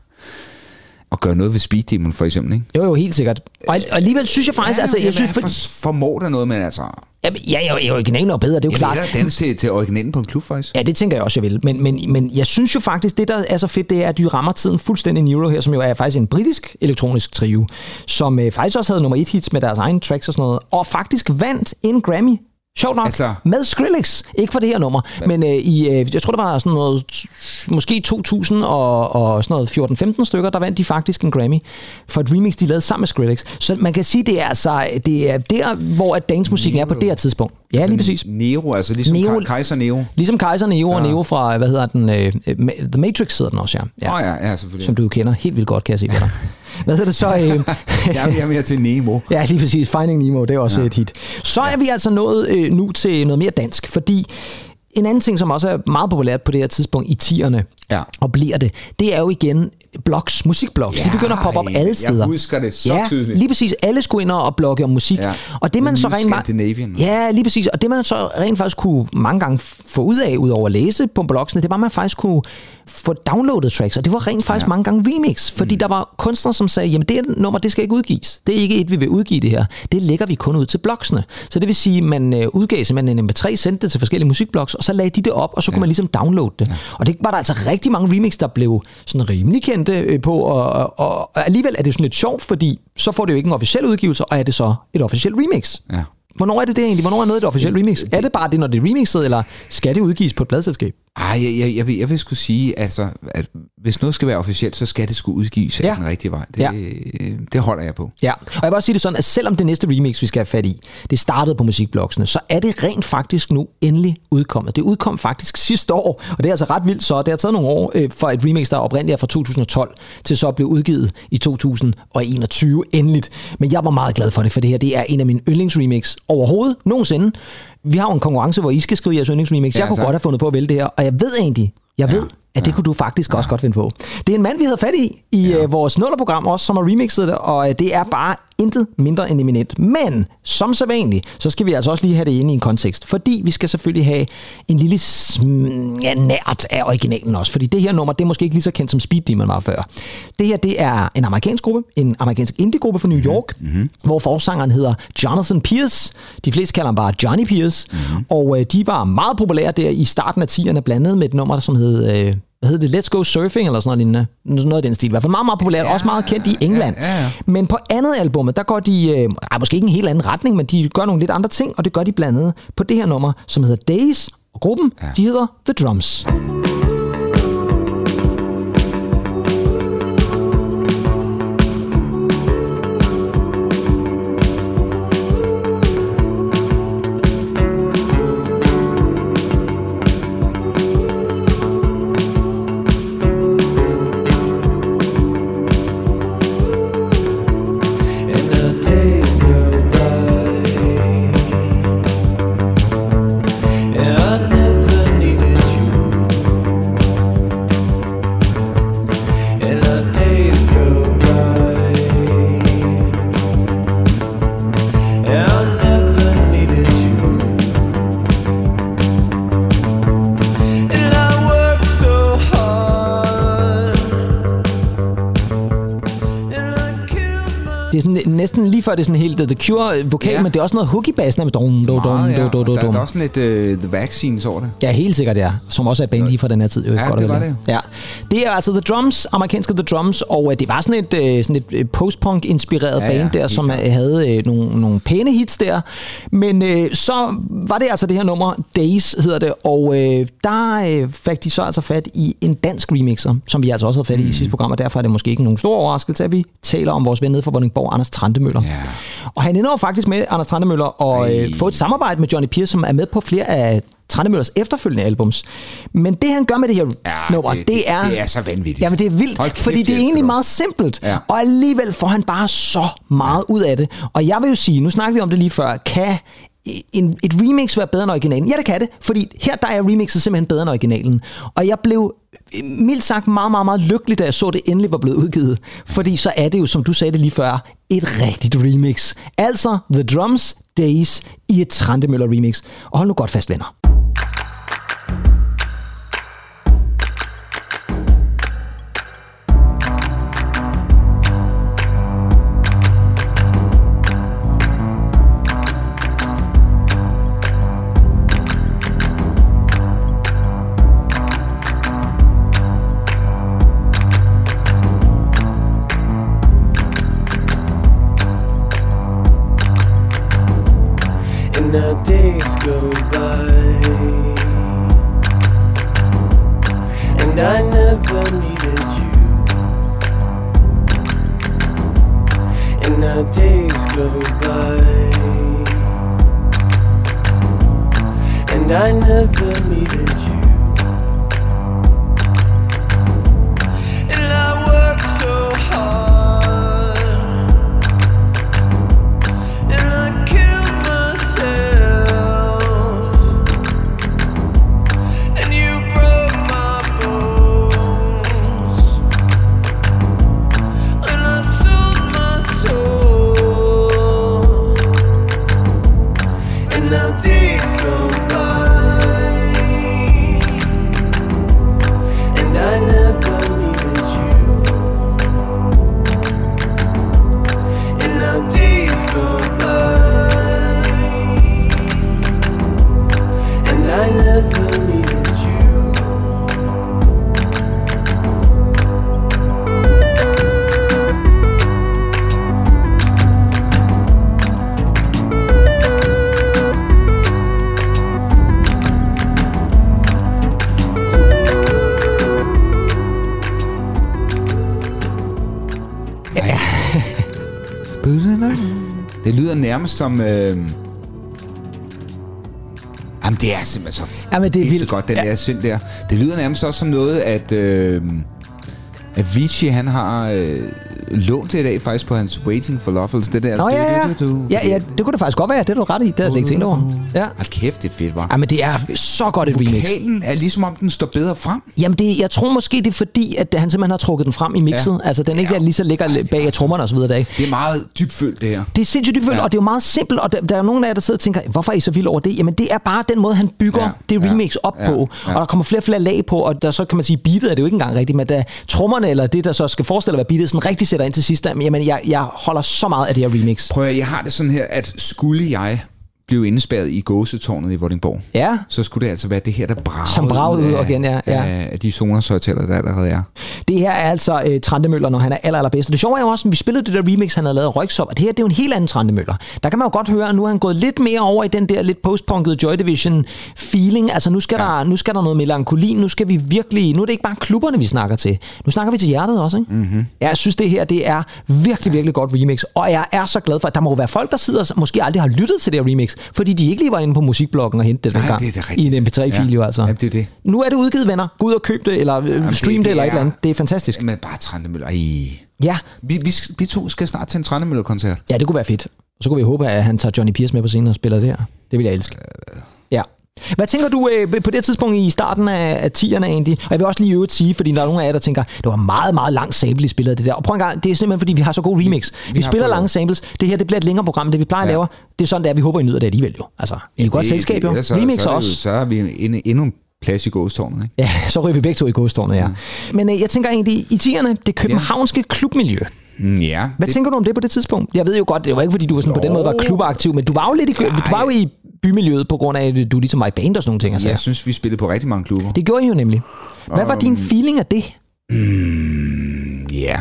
gøre noget ved Speed Demon, for eksempel. Ikke? Jo, jo, helt sikkert. Og, og alligevel synes jeg faktisk, altså, jeg synes... for, For, formår der noget, men altså... jamen, ja, ja, ja, originalen er jo bedre, det er jo Jeg klart. vil hellere danse til, til originalen på en klub, faktisk. Ja, det tænker jeg også, jeg vil. Men, men, men jeg synes jo faktisk, det der er så fedt, det er, at de rammer tiden fuldstændig Neuro her, som jo er faktisk en britisk elektronisk trio, som øh, faktisk også havde nummer et hits med deres egne tracks og sådan noget, og faktisk vandt en Grammy Sjovt nok, altså, Altså- med Skrillex. Ikke for det her nummer, ja. men øh, i, øh, jeg tror, der var sådan noget, måske 2000 og, og sådan noget 14-15 stykker, der vandt de faktisk en Grammy for et remix, de lavede sammen med Skrillex. Så man kan sige, det er altså, det er der, hvor at dancemusikken er på det her tidspunkt. Ja, lige præcis. Nero, altså ligesom Nero-. Kaiser Nero. Ligesom Kaiser Neo og Neo fra, hvad hedder den, øh, øh, The Matrix hedder den også, ja. Ja. oh, ja, ja, selvfølgelig. Som du kender helt vildt godt, kan jeg se ved dig. Hvad hedder det så? Øh, jeg, er- er mere til Nemo. Ja, lige præcis. Finding Nemo, det er også ja. et hit. Så er vi altså nået øh, nu til noget mere dansk, fordi en anden ting, som også er meget populært på det her tidspunkt i 10'erne, Ja. og bliver det, det er jo igen blogs, musikblogs. Ja, de begynder at poppe op alle jeg steder. husker det så ja, tydeligt. lige præcis. Alle skulle ind og blogge om musik. Ja. Og det man så rent ma-. Ja, lige præcis. Og det man så rent faktisk kunne mange gange få ud af, ud over at læse på blogsene, det var, at man faktisk kunne få downloadet tracks. Og det var rent faktisk ja. mange gange remix. Fordi mm. der var kunstnere, som sagde, jamen det nummer, det skal ikke udgives. Det er ikke et, vi vil udgive det her. Det lægger vi kun ud til blogsene. Så det vil sige, man øh, udgav simpelthen en MP3, sendte det til forskellige musikblogs, og så lagde de det op, og så kunne man ligesom downloade det. Ja. Og det var der altså rigtig mange remix, der blev sådan rimelig kendte øh, på, og, og, og alligevel er det sådan lidt sjovt, fordi så får det jo ikke en officiel udgivelse, og er det så et officielt remix. Ja. Hvornår er det det egentlig? Hvornår er noget et officielt remix? Er det bare det, når det er remixet, eller skal det udgives på et pladselskab? Ej, jeg, jeg, jeg, vil, jeg vil skulle sige, altså, at hvis noget skal være officielt, så skal det skulle udgives af Ja. den rigtige vej. Det, Ja. det holder jeg på. Ja, og jeg vil også sige det sådan, at selvom det næste remix, vi skal have fat i, det startede på musikblogsene, så er det rent faktisk nu endelig udkommet. Det udkom faktisk sidste år, og det er altså ret vildt så. Det har taget nogle år øh, for et remix, der oprindeligt er fra 2012, til så at blive udgivet i 2021 endeligt. Men jeg var meget glad for det, for det her det er en af mine yndlingsremix overhovedet nogensinde. Vi har jo en konkurrence, hvor I skal skrive jeres yndlingsremix. Ja, Jeg kunne så. godt have fundet på at vælge det her, og jeg ved egentlig, jeg ved, at det kunne du faktisk også godt finde på. Det er en mand, vi havde fat i i ja. vores nullerprogram også, som har remixet det, og øh, det er bare intet mindre end eminent. Men som så vanligt, så skal vi altså også lige have det inde i en kontekst, fordi vi skal selvfølgelig have en lille sm- ja, nært af originalen også, fordi det her nummer, det er måske ikke lige så kendt som Speed Demon var før. Det her, det er en amerikansk gruppe, en amerikansk indie-gruppe fra New York, mm-hmm. hvor forsangeren hedder Jonathan Pierce. De fleste kalder ham bare Johnny Pierce, mm-hmm. og øh, de var meget populære der i starten af 10'erne, blandt andet med et nummer, som hed... Øh, hvad hedder det? Let's Go Surfing, eller sådan noget lignende. Noget af den stil. I hvert fald meget, meget populært. Ja, også meget kendt i England. ja, ja. Men på andet albummet, der går de, øh, ej, måske ikke en helt anden retning, men de gør nogle lidt andre ting, og det gør de blandt andet på det her nummer, som hedder Days. Og gruppen, ja. de hedder The Drums. Lige før det er sådan helt The Cure vokal, ja. Men det er også noget hook i bassen med dum, dum, dum, ja. dum, dum, der, er også lidt uh, The Vaccines over det. Ja, helt sikkert, ja. Som også er et band lige fra den her tid. Jo, Ja, godt det var det Ja. Det er altså The Drums, amerikanske The Drums, og øh, det var sådan et, øh, sådan et øh, post-punk-inspireret Ja, band ja, der, som klart. havde nogle, nogle pæne hits der. Men øh, så var det altså det her nummer, Days hedder det, og øh, der øh, fik de så altså fat i en dansk remixer, som vi altså også havde fat i Mm. i sidste program, og derfor er det måske ikke nogen stor overraskelse, at vi taler om vores ven nede fra Vordingborg, Anders Trandemøller. Ja. Og han ender faktisk med, Anders Trandemøller, og øh, få et samarbejde med Johnny Pierce, som er med på flere af Trandemøllers efterfølgende albums. Men det han gør med det her Ja, nummer, det, det- det, er... det er så vanvittigt. Jamen det er vildt, kæft, fordi det er egentlig meget simpelt. Ja. Og alligevel får han bare så meget ud af det. Og jeg vil jo sige, nu snakker vi om det lige før, kan en, et remix være bedre end originalen? Ja, det kan det, fordi her der er remixet simpelthen bedre end originalen. Og jeg blev mildt sagt meget, meget, meget lykkelig, da jeg så det endelig var blevet udgivet. Fordi så er det jo, som du sagde det lige før, et rigtigt remix. Altså The Drums Days i et Trandemøller remix. Og hold nu godt fast, venner. Nærmest som... Øh... Jamen, det er simpelthen så, Jamen, det er så vildt. godt, den Ja. der sind der. Det lyder nærmest også som noget, at... Øh... Avicii, han har øh, lånt lidt af faktisk på hans Waiting for Love, altså det der... Nå ja, ja. du, du, du. ja, ja, det kunne det faktisk godt være. Det er du ret i. Det havde jeg ikke tænkt over. Ja. Kæft, det fedt, var. ja, men det er så godt et remix. Vokalen er ligesom om, den står bedre frem. Jamen, det, jeg tror måske, det er fordi, at han simpelthen har trukket den frem i mixet. Ja. Altså, den ikke Ja. er lige så ligger bag af trommerne og så videre. Det er meget dybfølt, det her. Det er sindssygt dybfølt, ja. Og det er jo meget simpelt, og der, der er jo nogen af jer, der sidder og tænker, hvorfor er I så vilde over det? Jamen, det er bare den måde, han bygger ja. Det remix op ja, på, ja. og der kommer flere og flere lag på, og der så kan man sige, beatet er det jo ikke engang rigtigt, men da trommerne, eller det, der så skal forestille at være beatet, sådan rigtig sætter ind til sidst, jamen, jeg, jeg holder så meget af det her remix. Prøv at, jeg har det sådan her, at skulle jeg blive indespærret i gåsetårnet i Vordingborg, Ja, så skulle det altså være det her, der bragede Som bragede ud af, igen, ja, ja. Af, de Sonos-højtaler, der allerede er. Det her er altså øh, Trandemøller, når han er aller, allerbedst. Og det sjove er jo også, at vi spillede det der remix, han havde lavet af Røgsop, og det her det er jo en helt anden Trandemøller. Der kan man jo godt høre, at nu er han gået lidt mere over i den der lidt postpunkede Joy Division feeling. Altså nu skal, ja. der, nu skal der noget melankoli, nu skal vi virkelig, nu er det ikke bare klubberne, vi snakker til. Nu snakker vi til hjertet også, ikke? Mm-hmm. Jeg synes, det her det er virkelig, virkelig godt remix, og jeg er så glad for, at der må være folk, der sidder og måske aldrig har lyttet til det her remix, fordi de ikke lige var inde på musikbloggen og hente det dengang det er det i en MP3-fil Ja. jo altså. Jamen, det er det. Nu er det udgivet, venner. Gå ud og køb det, eller øh, stream det, det eller et er- eller andet. Det er fantastisk. Men bare Trandemøller. Ej. Ja, Vi, vi, vi to skal snart til en Trandemøller-koncert. Ja, det kunne være fedt. Og så kunne vi håbe, at han tager Johnny Pierce med på scenen og spiller det her. Det vil jeg elske. Ja. Hvad tænker du øh, på det tidspunkt i starten af, af 10'erne egentlig? Og jeg vil også lige øvrigt sige, fordi der er nogle af jer, der tænker, det var meget, meget lang sample, I spillede det der. Og prøv en gang, det er simpelthen, fordi vi har så god remix. Vi, vi, vi har spiller lange samples. Det her, det bliver et længere program, det vi plejer ja. at Ja. lave. Det er sådan, det er. Vi håber, I nyder det alligevel jo. Altså, I er et godt selskab jo. så, Remix så, også. Jo, så er vi endnu, endnu en plads i gåstårnet, ikke? Ja, så ryger vi begge to i godstårnet, ja. Men øh, jeg tænker egentlig, i 10'erne, det københavnske klubmiljø, Mm, Ja. Hvad det, tænker du om det på det tidspunkt? Jeg ved jo godt, det var ikke fordi, du var sådan på den måde var klubaktiv, men du var jo lidt i, du var jo i bymiljøet på grund af, at du ligesom var i band og sådan nogle ting. Altså. jeg synes, vi spillede på rigtig mange klubber. Det gjorde I jo nemlig. Hvad var din feeling af det? Ja.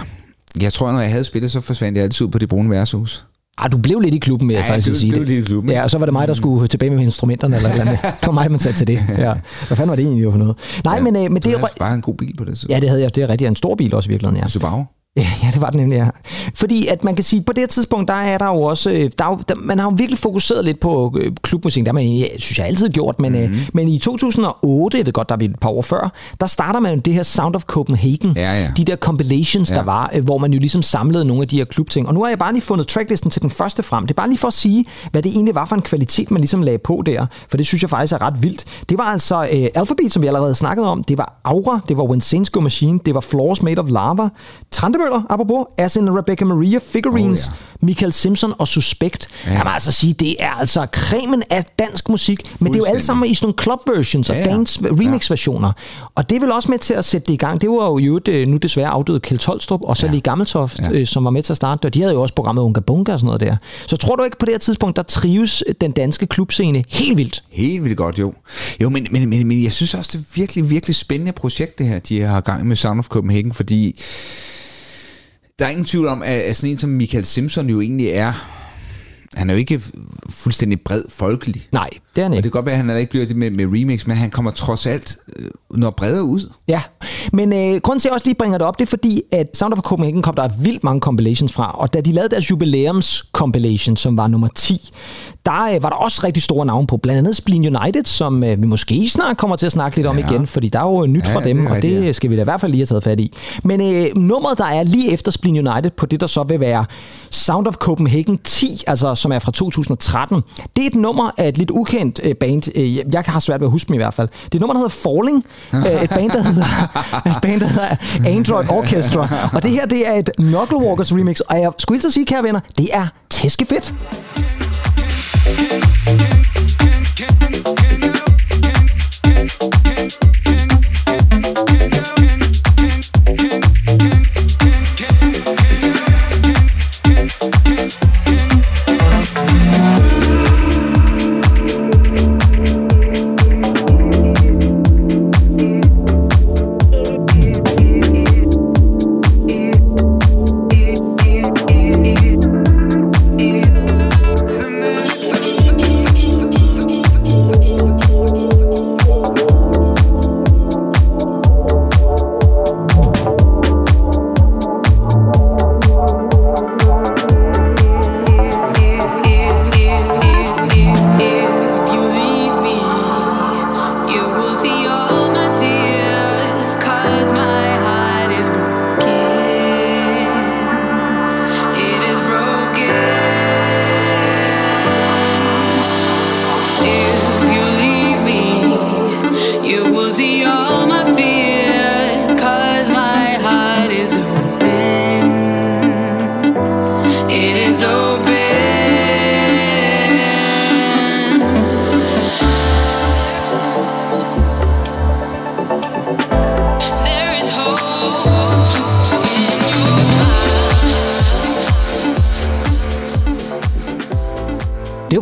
Jeg tror, når jeg havde spillet, så forsvandt jeg altid ud på det brune værtshus. Ah, du blev lidt i klubben, vil jeg Ja, faktisk jeg blev- sige blev det. lidt i klubben? Ja, og så var det mig, der skulle tilbage med instrumenterne eller eller andet. Det var mig, man satte til det. Ja. Hvad fanden var det egentlig for noget? Nej, men, øh, men Det er... var bare en god bil på det tidspunkt. Ja, det havde jeg. Det er rigtig en stor bil også i virkeligheden, ja. Subaru. Ja, ja, det var det nemlig, ja. Fordi at man kan sige, på det tidspunkt, der er der jo også, øh, der er der, man har jo virkelig fokuseret lidt på øh, klubmusik, det har man egentlig, synes jeg altid gjort, men, mm. øh, men i 2008, jeg ved godt, der er vi et par år før, der starter man jo det her Sound of Copenhagen, Ja, ja. de der compilations, ja. der var, øh, hvor man jo ligesom samlede nogle af de her klubting. Og nu har jeg bare lige fundet tracklisten til den første frem. Det er bare lige for at sige, hvad det egentlig var for en kvalitet, man ligesom lagde på der, for det synes jeg faktisk er ret vildt. Det var altså øh, Alphabet, som vi allerede snakkede om, det var Aura, det var When Saints Go Machine, det var Floors Made of Lava, Trandemøller, apropos, as in Rebecca Maria, Figurines, Oh, ja. Michael Simpson og Suspect. Ja. Jeg må altså sige, det er altså cremen af dansk musik, men det er jo alt sammen i sådan nogle club versions og Ja, ja. dance remix versioner. Og det er vel også med til at sætte det i gang. Det var jo i øvrigt, øh, nu desværre afdøde Kjeld Tolstrup og så ja. lige Gammeltoft, ja. øh, som var med til at starte det. Og de havde jo også programmet Unga Bunga og sådan noget der. Så tror du ikke på det her tidspunkt, der trives den danske klubscene helt vildt? Helt vildt godt, jo. Jo, men, men, men, men jeg synes også, det er virkelig, virkelig spændende projekt, det her, de har gang med Sound of Copenhagen, fordi der er ingen tvivl om, at, sådan en som Michael Simpson jo egentlig er, han er jo ikke fuldstændig bred folkelig. Nej, det er han Og ikke. det kan godt være, at han ikke bliver det med, med remix, men han kommer trods alt øh, noget bredere ud. Ja, men øh, grunden til, at jeg også lige bringer det op, det er fordi, at Sound of Copenhagen kom der vildt mange compilations fra, og da de lavede deres jubilæums compilation, som var nummer 10, der øh, var der også rigtig store navne på, blandt andet Spleen United, som øh, vi måske snart kommer til at snakke lidt om Ja. igen, fordi der er jo nyt Ja, fra det dem, er og rigtigt, det ja. skal vi da i hvert fald lige have taget fat i. Men øh, nummeret, der er lige efter Spleen United, på det der så vil være Sound of Copenhagen 10, altså som er fra 2013, det er et nummer af et lidt ukendt øh, band. Øh, jeg har svært ved at huske dem i hvert fald. Det er nummer, der hedder Falling, øh, et band, der hedder, et band, der hedder Android Orchestra. Og det her, det er et Knucklewalkers remix, og jeg skulle at sige, kære venner, det er tæskefedt. If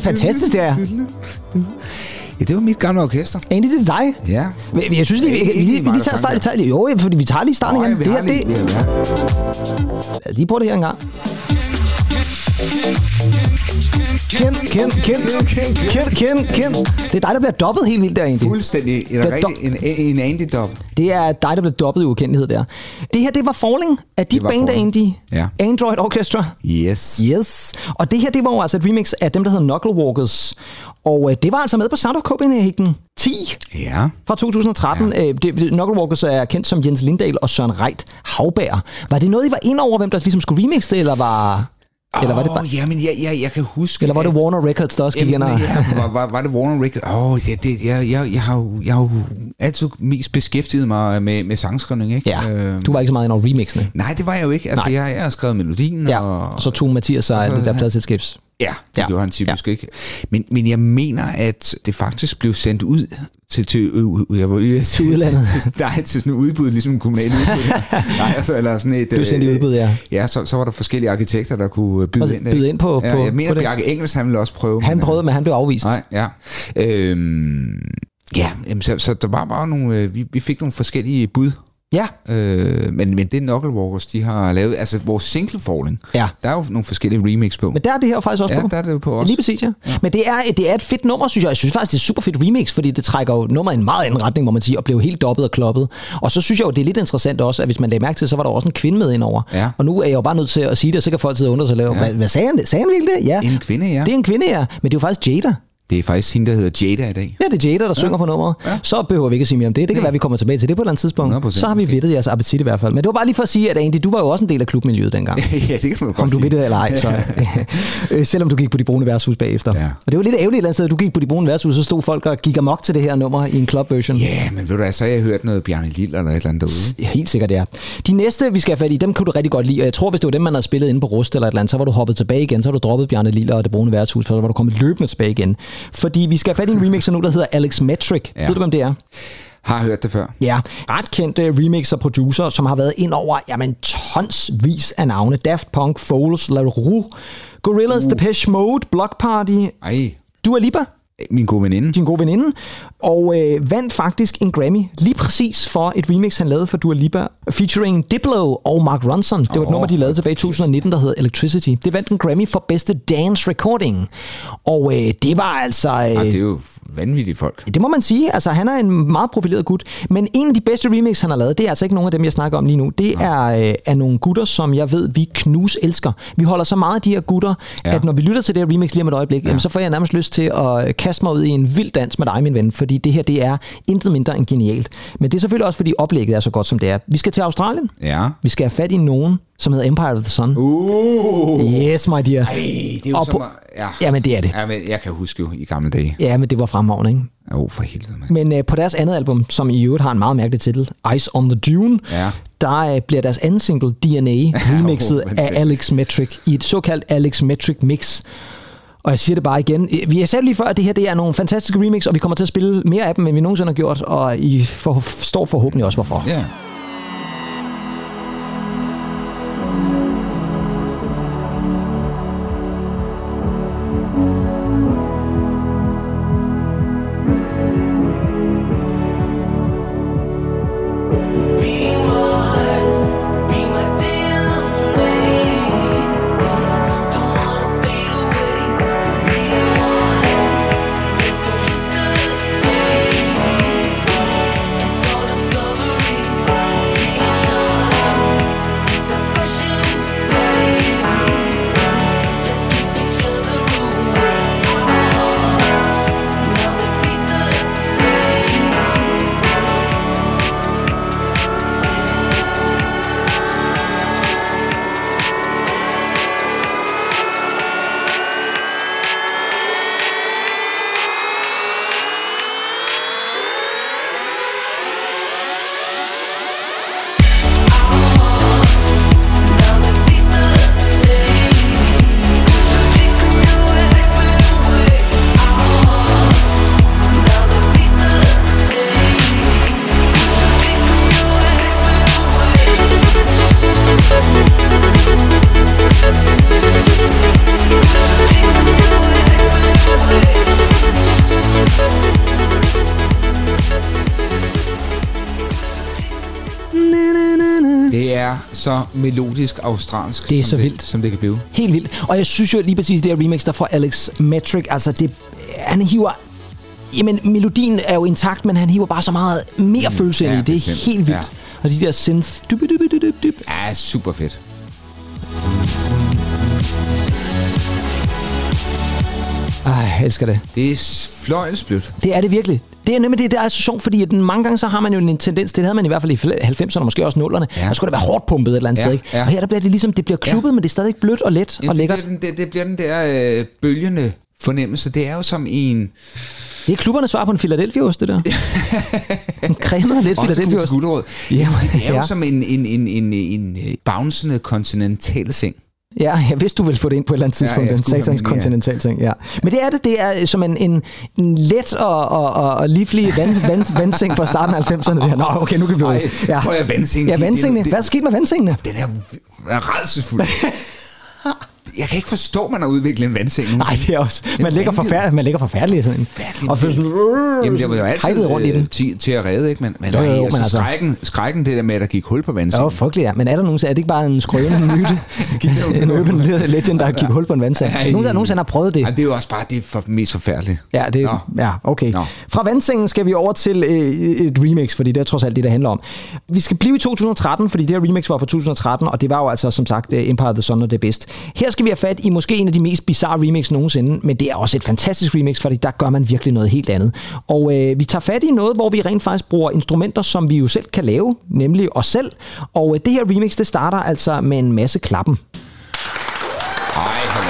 fantastisk, det er. Ja, det var mit gamle orkester. Egentlig det er dig. Ja. Men Jeg synes, vi, vi, vi, vi, lige tager start, tager, jo, fordi vi tager lige starten igen. det her, det, ja, ja. lad os lige prøve det her en gang. Ken, Ken, Ken, Ken, Ken, Ken. Det er dig, der bliver dobbelt helt vildt der egentlig. Fuldstændig. En, rigtig, en, en Andy dub. Det er dig, der bliver dobbelt i ukendelighed der. Det her, det var Falling af dit band Falling. egentlig. Ja. Android Orchestra. Yes. Yes. Og det her, det var jo altså et remix af dem, der hedder Knucklewalkers. Og øh, det var altså med på Sound of Copenhagen 10 Ja. fra 2013. Ja. Øh, det, det- Knucklewalkers er kendt som Jens Lindahl og Søren Reit Havbær. Var det noget, I var ind over, hvem der ligesom skulle remixe det, eller var, eller var det bare... Åh, jamen, jeg, jeg, jeg kan huske... Eller var det at- Warner Records, der også gik ind og... ja, var, var, var det Warner Records? Åh, oh, ja, det, jeg, jeg, jeg, har jo, jeg har jo altid mest beskæftiget mig med, med sangskrivning, ikke? Ja, Øh, du var ikke så meget ind over remixene. nej, det var jeg jo ikke. Altså, Nej. jeg, jeg har skrevet melodien, Ja, og... og så tog Mathias sig så- det der pladselskabs Ja, det Ja. gjorde han typisk ja. ikke. Men, men jeg mener, at det faktisk blev sendt ud til, til, øh, jeg var lige, til udlandet. Til, nej, til sådan et udbud, ligesom en kommunal udbud. nej, altså, eller sådan et... Blev sendt i øh, udbud, ja. Ja, så, så var der forskellige arkitekter, der kunne byde Og ind. byde ind på- ja, på- Jeg mener, på. Bjarke Engels, han ville også prøve. Han men, øh, prøvede, men han blev afvist. Nej, ja. Øhm, ja, jamen, så, så der var bare nogle... Øh, vi, vi fik nogle forskellige bud. Ja, Øh, men, men det Knuckle Walkers, de har lavet... Altså, vores single falling, ja. der er jo nogle forskellige remix på. Men der er det her jo faktisk også ja, på. der er det jo på os. Lige præcis, ja. ja. Men det er, det er et fedt nummer, synes jeg. Jeg synes faktisk, det er super fedt remix, fordi det trækker jo nummeret i en meget anden retning, må man sige, og blev helt dobbet og kloppet. Og så synes jeg jo, det er lidt interessant også, at hvis man lagde mærke til, så var der også en kvinde med indover. Ja. Og nu er jeg jo bare nødt til at sige det, og så kan folk sidde og undre sig og lave, Ja. hvad, hvad sagde han? Sagde han virkelig det? Ja. En kvinde, ja. Det er en kvinde, ja. Men det er jo faktisk Jada. Det er faktisk hende, der hedder Jada i dag. Ja, det er Jada, der ja. synger på nummeret. Ja. Så behøver vi ikke at sige mere om det. Det kan være, vi kommer tilbage til det på et eller andet tidspunkt. 100%. Så har vi Okay. vidtet jeres appetit i hvert fald. Men det var bare lige for at sige, at Andy, du var jo også en del af klubmiljøet dengang. ja, det kan man godt Om du ved det eller ej, så. Øh, Selvom du gik på de brune værtshus bagefter. Ja. Og det var lidt ærgerligt et eller andet sted, at du gik på de brune værtshus, så stod folk og gik amok til det her nummer i en club version. Ja, men ved du hvad, så har jeg hørt noget Bjarne Lille eller et eller andet derude. Ja, Helt sikkert, ja. De næste, vi skal have fat i, dem kunne du rigtig godt lide. Og jeg tror, hvis det var dem, man havde spillet inde på Rust eller et eller andet, så var du hoppet tilbage igen. Så var du droppet Bjarne Lille og det brune værtshus, så var du kommet løbende tilbage igen. Fordi vi skal have fat i en remixer nu, der hedder Alex Metric. Ja. Ved du, hvem det er? Har hørt det før. Ja, ret kendte remixer producer, som har været ind over jamen, tonsvis af navne. Daft Punk, Foles, La Rue, Gorillaz, uh. Depeche Mode, Block Party, Ej, Dua Lipa, min gode veninde. din gode veninde, og øh, vandt faktisk en Grammy lige præcis for et remix, han lavede for Dua Lipa, featuring Diplo og Mark Ronson. Det var et Åh, nummer, de lavede tilbage i 2019, der hed Electricity. Det vandt en Grammy for bedste dance recording. Og øh, det var altså... Øh, Ej, det er jo vanvittige folk. det må man sige. Altså, han er en meget profileret gut. Men en af de bedste remix, han har lavet, det er altså ikke nogen af dem, jeg snakker om lige nu. Det er, øh, er nogle gutter, som jeg ved, vi knus elsker. Vi holder så meget af de her gutter, ja. Ja. at når vi lytter til det her remix lige om et øjeblik, ja. jamen, så får jeg nærmest lyst til at øh, kaste mig ud i en vild dans med dig, min ven. Fordi det her, det er intet mindre end genialt. Men det er selvfølgelig også, fordi oplægget er så godt, som det er. Vi skal til Australien. Ja. Vi skal have fat i nogen, som hedder Empire of the Sun. Uh. Yes, my dear. Ej, det er jo Og som... på- Ja. Jamen, det er det. ja, men jeg kan huske jo i gamle dage. Ja, men det var fremragende, ikke? Åh, oh, for helvede, mand. Men øh, på deres andet album, som i øvrigt har en meget mærkelig titel, Ice on the Dune, Ja. der øh, bliver deres anden single, DNA, remixet af fantastisk. Alex Metric i et såkaldt Alex Metric mix. Og jeg siger det bare igen. Vi har sagt lige før, at det her det er nogle fantastiske remix, og vi kommer til at spille mere af dem, end vi nogensinde har gjort, og I forstår forhåbentlig også, hvorfor. Ja. Så melodisk australsk, Det er som så det, vildt. som det kan blive. Helt vildt. Og jeg synes jo lige præcis, det her remix, der får Alex Metric, altså det, han hiver... Jamen, melodien er jo intakt, men han hiver bare så meget mere følelse ind ja, i. Det er bestemt. helt vildt. Ja. Og de der synth... Dyb, dyb, dyb, dyb, dyb. Ja, super fedt. Ej, jeg elsker det. Det er fløjlsblødt. Det er det virkelig. Det er nemlig det, der er så sjovt, fordi at den, mange gange så har man jo en tendens, det havde man i hvert fald i 90'erne, måske også 0'erne, ja. Ja. der skulle det være hårdt pumpet et eller andet Ja, sted. Ikke? ja. Og her der bliver det ligesom, det bliver klubbet, ja. men det er stadig bledt og let Jamen, og det, lækkert. bliver den, det, det bliver den der øh, bølgende fornemmelse. Det er jo som en... Det er klubbernes svar på en Philadelphia-ost, det der. en cremet og lidt Også Philadelphia-ost. Jamen, det er jo ja. som en, en, en, en, en øh, bouncende kontinentalseng. Ja, jeg vidste, du ville få det ind på et eller andet tidspunkt, ja, den satans kontinental ting. Ja. Men det er det, det er som en, en, en let og, og, og, og livlig vand, vand, vandseng fra starten af 90'erne. Der. Nå, okay, nu kan vi Ej, ja. prøv at vandsenge, Ja, det- det- vandsengene. det- Hvad er sket med vandsengene? Den er, er redselsfuld. jeg kan ikke forstå, at man har udviklet en vandseng. Nej, det er også. Man ligger vanvittigt. forfærdeligt, man ligger forfærdeligt sådan. Og føler sådan, Jamen, det var jo altid rundt i den. øh, til, til at redde, ikke? Men, men, Jo, jo, jo, altså, men altså- skrækken, skrækken, det der med, at der gik hul på vandsengen. frygteligt, ja. Men er der nogen, er det ikke bare en skrøne myte? en urban legend, der kigget hul på en vandseng. Nogen, der nogensinde har prøvet det. Ej, det er jo også bare det for, mest forfærdelige. Ja, det, Nå. ja okay. Nå. Fra vandsengen skal vi over til øh, et remix, fordi det er trods alt det, det handler om. Vi skal blive i 2013, fordi det her remix var fra 2013, og det var jo altså som sagt øh, Empire of the Sun og det bedst. Her skal vi have fat i måske en af de mest bizarre remix nogensinde, men det er også et fantastisk remix, fordi der gør man virkelig noget helt andet. Og øh, vi tager fat i noget, hvor vi rent faktisk bruger instrumenter, som vi jo selv kan lave, nemlig os selv. Og øh, det her remix, det starter altså med en masse klappen. Ej, hold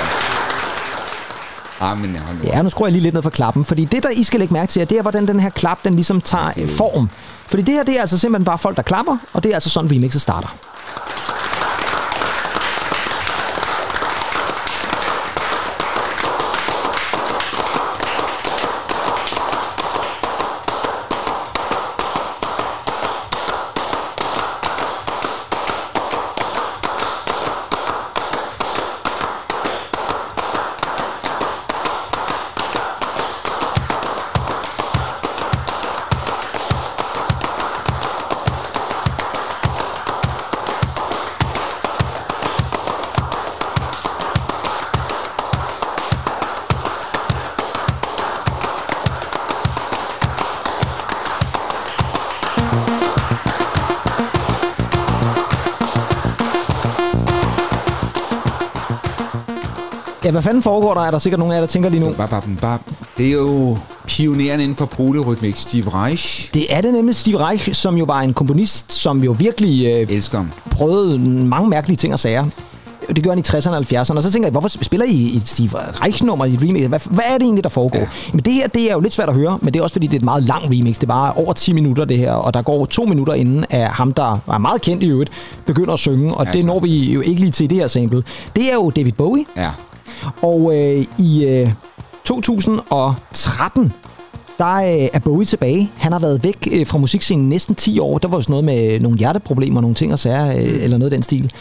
da. Men hold da. Ja, nu skruer jeg lige lidt ned for klappen, fordi det, der I skal lægge mærke til, er, det er, hvordan den her klap, den ligesom tager øh, form. Fordi det her, det er altså simpelthen bare folk, der klapper, og det er altså sådan, remixet starter. Ja, hvad fanden foregår der? Er der sikkert nogen af jer, der tænker lige nu? Bap, bap, bap. Det er jo pioneren inden for prolerytmik, Steve Reich. Det er det nemlig Steve Reich, som jo var en komponist, som jo virkelig øh, Elsker ham. prøvede mange mærkelige ting og sager. Det gør han i 60'erne og 70'erne. Og så tænker jeg, hvorfor spiller I et Steve Reich-nummer i et remix? Hvad, hvad er det egentlig, der foregår? Ja. Jamen det her, det er jo lidt svært at høre, men det er også fordi, det er et meget lang remix. Det var over 10 minutter, det her. Og der går to minutter inden, at ham, der er meget kendt i øvrigt, begynder at synge. Og Ja, det når vi jo ikke lige til i det her sample. Det er jo David Bowie. Ja. Og øh, i øh, 2013, der øh, er Bowie tilbage. Han har været væk øh, fra musikscenen næsten 10 år. Der var sådan noget med nogle hjerteproblemer, nogle ting og sager, øh, eller noget af den stil.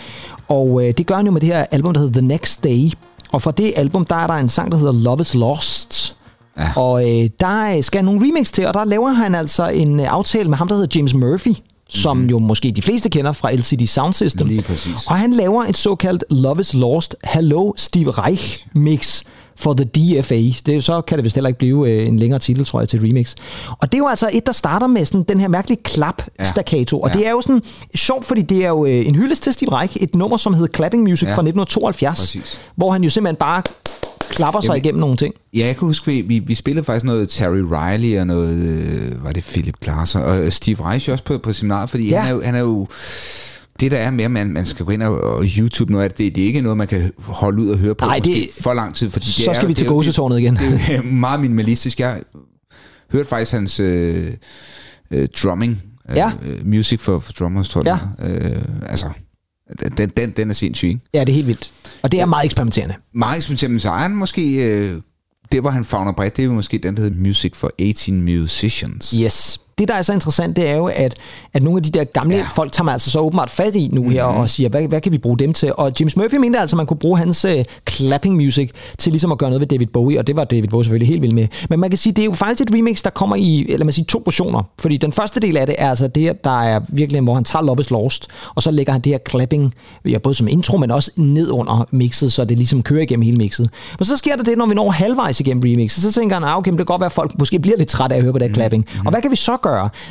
Og øh, det gør han jo med det her album, der hedder The Next Day. Og fra det album, der er der en sang, der hedder Love is Lost. Ja. Og øh, der øh, skal nogle remix til, og der laver han altså en øh, aftale med ham, der hedder James Murphy, som mm-hmm. jo måske de fleste kender fra LCD Sound System. Lige præcis. Og han laver et såkaldt Love is Lost Hello Steve Reich mix for The DFA. Det så kan det vist heller ikke blive øh, en længere titel, tror jeg, til remix. Og det er jo altså et, der starter med sådan den her mærkelige klap staccato. Og Ja. det er jo sådan sjovt, fordi det er jo øh, en hyldest til Steve Reich, et nummer, som hedder Clapping Music Ja. fra 1972, Præcis. hvor han jo simpelthen bare klapper sig Jamen, igennem nogle ting. Ja, jeg kan huske, vi, vi, vi spillede faktisk noget Terry Riley og noget, øh, var det Philip Glass og øh, Steve Reich også på, på seminaret, fordi Ja. ja. han, er jo, han er jo, det der er med, at man, man skal gå ind og, og YouTube noget af det, det er ikke noget, man kan holde ud og høre på Nej, det- for lang tid. Fordi det Så er, skal vi det til gåsetårnet igen. Det, det er meget minimalistisk. Jeg hørte faktisk hans øh, øh, drumming, øh, Ja. music for, for drummers, tror jeg. Øh, altså, den, den, den er sindssyg, ikke? Ja, det er helt vildt. Og det er meget eksperimenterende. meget eksperimenterende, så er han måske... Øh, det, hvor han fagner bredt, det er jo måske den, der hedder Music for 18 Musicians. Yes. Det, der er så interessant, det er jo, at, at nogle af de der gamle ja. Folk tager man altså så åbenbart fat i nu her og siger, hvad, hvad kan vi bruge dem til? Og James Murphy mente altså, at man kunne bruge hans uh, clapping music til ligesom at gøre noget ved David Bowie, og det var David Bowie selvfølgelig helt vild med. Men man kan sige, det er jo faktisk et remix, der kommer i, eller man sige, to portioner. Fordi den første del af det er altså det, der er virkelig, hvor han tager Love is Lost, og så lægger han det her clapping, ja, både som intro, men også ned under mixet, så det ligesom kører igennem hele mixet. Men så sker der det, når vi når halvvejs igennem remixet, så tænker han, ah, okay, det kan godt være, at folk måske bliver lidt trætte af at høre på det her clapping. Og hvad kan vi så gøre?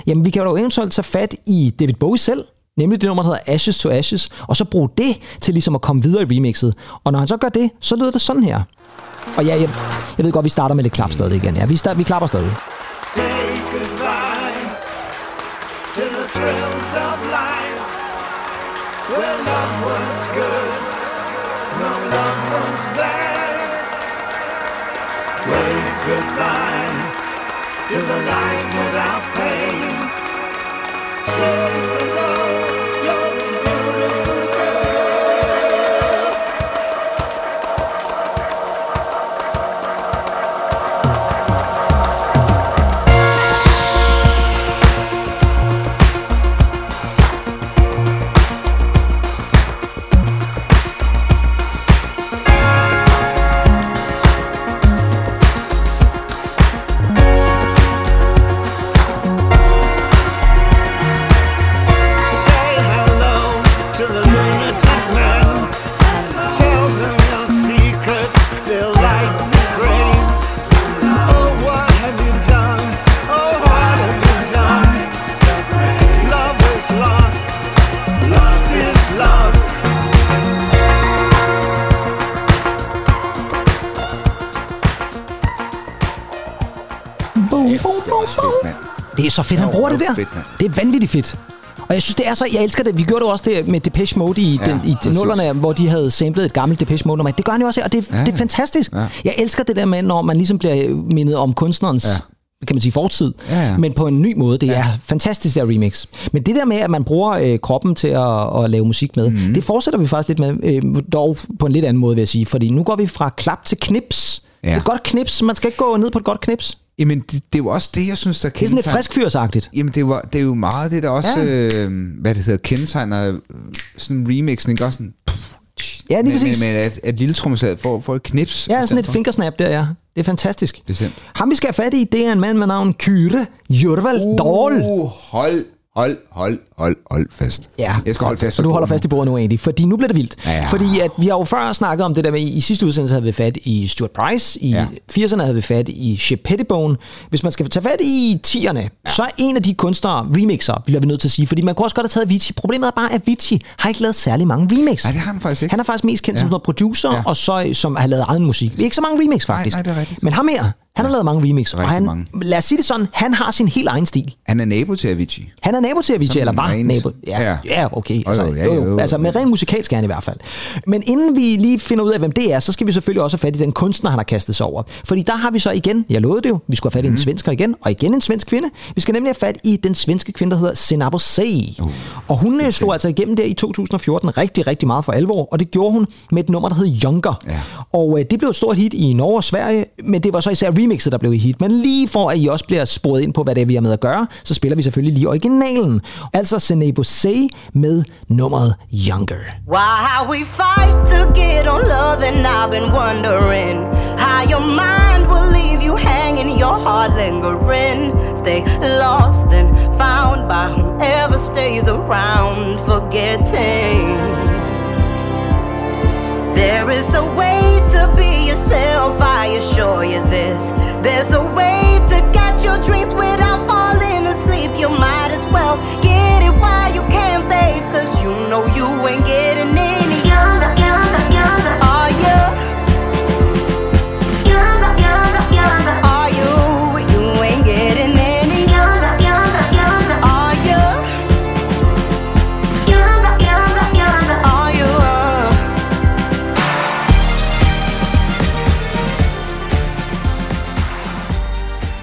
Jamen, vi kan jo eventuelt tage fat i David Bowie selv, nemlig det nummer, der hedder Ashes to Ashes, og så bruge det til ligesom at komme videre i remixet. Og når han så gør det, så lyder det sådan her. Og ja, jeg, jeg ved godt, vi starter med lidt klap stadig igen. Ja, vi, start, vi klapper stadig. Say goodbye to the thrills of life. Where love was good, no love was bad. Wave goodbye to the light der. fedt, mand. det er vanvittigt fedt. Og jeg synes, det er så... Jeg elsker det. Vi gjorde det også det med Depeche Mode i, Ja, den, i nullerne, hvor de havde samlet et gammelt Depeche Mode nummer. Det gør han jo også og det, ja, Ja, det er ja. fantastisk. Ja. Jeg elsker det der med, når man ligesom bliver mindet om kunstnerens ja kan man sige, fortid, Ja, ja. men på en ny måde. Det er fantastisk, der remix. Men det der med, at man bruger øh, kroppen til at, at lave musik med, mm. det fortsætter vi faktisk lidt med, øh, dog på en lidt anden måde, vil jeg sige. Fordi nu går vi fra klap til knips. Ja. Det er et godt knips. Man skal ikke gå ned på et godt knips. Jamen, det, det er jo også det, jeg synes, der Det er sådan lidt kendetegner- friskfyrsagtigt. Jamen, det er, jo, det er jo meget det, der også, Ja. øh, hvad det hedder, kendetegner øh, sådan en remixen, ikke? Også sådan, Ja, lige med, præcis. med, med at, at lille trommeslaget får, får et knips. Ja, sådan et fingersnap der, ja. Det er fantastisk. Bestemt. Ham vi skal have fat i, det er en mand med navn Kyre Jørvald Dahl. Uh, hold, hold, hold, hold, hold fast. Ja, Jeg skal holde fast. Og du holder fast i bordet nu, Andy, fordi nu bliver det vildt. Ja, ja. Fordi at vi har jo før snakket om det der med, i sidste udsendelse havde vi fat i Stuart Price, i Ja. 80'erne havde vi fat i Shep Pettibone. Hvis man skal tage fat i 10'erne, ja. så er en af de kunstnere remixer, bliver vi nødt til at sige, fordi man kunne også godt have taget Avicii. Problemet er bare, at Avicii har ikke lavet særlig mange remix. Nej, det har han faktisk ikke. Han er faktisk mest kendt ja. som producer, ja. Og så som har lavet egen musik. Ikke så mange remix, faktisk. nej, det er rigtigt. Men ham her, han har lavet mange remix, og han, mange. lad os sige det sådan, han har sin helt egen stil. Han er nabo til Avicii. Han er nabo til Avicii, Som eller var rent- nabo. Ja, ja. Ja. okay. Altså, jo, jo, jo, jo, jo. altså med ren musikalsk gerne i hvert fald. Men inden vi lige finder ud af, hvem det er, så skal vi selvfølgelig også have fat i den kunstner, han har kastet sig over. Fordi der har vi så igen, jeg lovede det jo, vi skulle have fat i Mhm. en svensker igen, og igen en svensk kvinde. Vi skal nemlig have fat i den svenske kvinde, der hedder Senabo Sey. Uh, og hun øh, slog altså igennem der i 2014 rigtig, rigtig meget for alvor, og det gjorde hun med et nummer, der hed Younger. Ja. Og øh, det blev et stort hit i Norge og Sverige, men det var så især remixet, der blev i hit. Men lige for at I også bliver sporet ind på, hvad det er, vi har med at gøre, så spiller vi selvfølgelig lige originalen. Altså Senebo Say med nummeret Younger. Why we fight to get on love, and I've been wondering how your mind will leave you hanging, your heart lingering. Stay lost and found by whoever stays around, forgetting. There is a way to be yourself, I assure you this. There's a way to get your dreams without falling asleep. You might as well get it while you can, babe, cause you know you ain't getting any younger, younger, younger. Are you?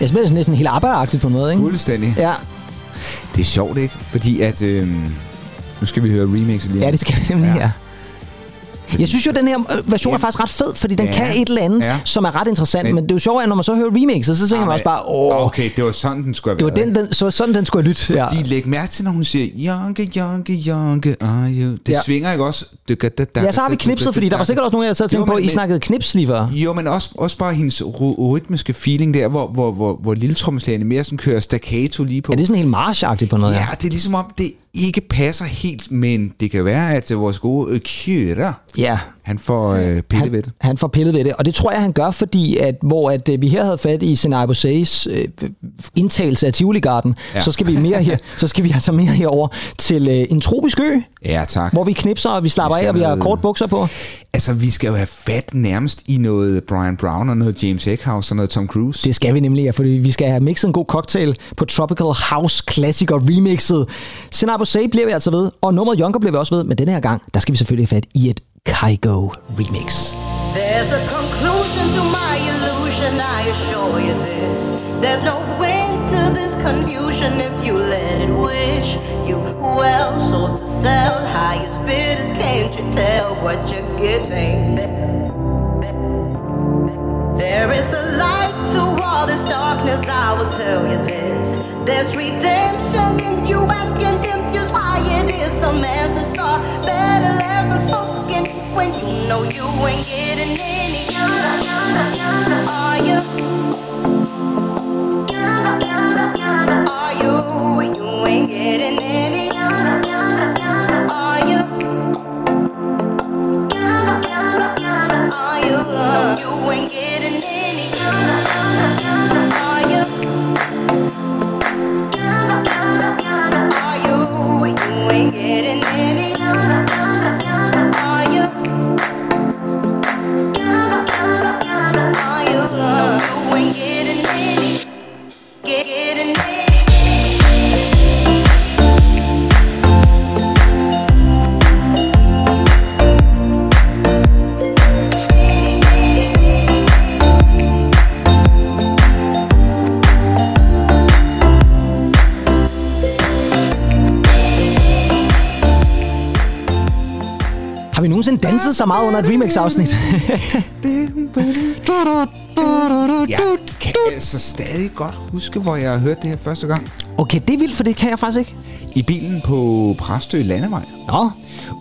Jeg spiller sådan næsten helt arbejdeagtigt på en måde, ikke? Fuldstændig. Ja, Det er sjovt, ikke? Fordi at... Øh, nu skal vi høre remixet lige. ja, det skal vi nemlig, ja. Ja. Jeg synes jo, at den her øh, version er faktisk ret fed, fordi den Ja. kan et eller andet, Ja. som er ret interessant. Men, Men- det er jo sjovt, at når man så hører remixet, så tænker man også bare, åh, Okay, det var sådan, den skulle det have var været. den, den, så, sådan, den skulle jeg lytte. Ja. De læg mærke til, når hun siger, Janke, Janke, Janke, are you? Det Ja. ja. svinger ikke også? Ja, så har vi knipset, fordi der var sikkert også nogen, der sad og tænkte på, I snakkede knips lige før. Jo, men også, også bare hendes ry- rytmiske feeling der, hvor, hvor, hvor, hvor lille trommeslagerne mere sådan kører staccato lige på. Ja, det er sådan helt marchagtigt på noget. Ja, det er ligesom om, det ikke passer helt, men det kan være, at vores gode øh, ja han får øh, pille ved det. Han, får pillet ved det, og det tror jeg, han gør, fordi at, hvor at, øh, vi her havde fat i Senai Boseis øh, indtagelse af Tivoligarden, ja. Ja. så skal vi mere her, så skal vi altså mere herover til øh, en tropisk ø, Ja, tak. hvor vi knipser, og vi slapper Vi af, og vi har kort bukser på. Altså, vi skal jo have fat nærmest i noget Brian Brown og noget James Eckhouse og noget Tom Cruise. Det skal vi nemlig, ja, fordi vi skal have mixet en god cocktail på Tropical House Classic og remixet. Senai Bosei bliver vi altså ved, og nummeret Younger bliver vi også ved, men denne her gang, der skal vi selvfølgelig have fat i et Kygo remix. There's a conclusion to my illusion, I assure you this. There's no end to this confusion if you let it wish you well. Sold to sell, highest bidders, can't you tell what you're getting? There is a light to all this darkness, I will tell you this. There's redemption in you asking confused why it is some answers are better left unspoken when you know you ain't getting any younger, younger, younger. Are you? Younger, younger, younger. Are you? You ain't getting danset så meget under et remix-afsnit? Jeg kan altså stadig godt huske, hvor jeg har hørt det her første gang. okay, det er vildt, for det kan jeg faktisk ikke. I bilen på Præstø Landevej. Nå,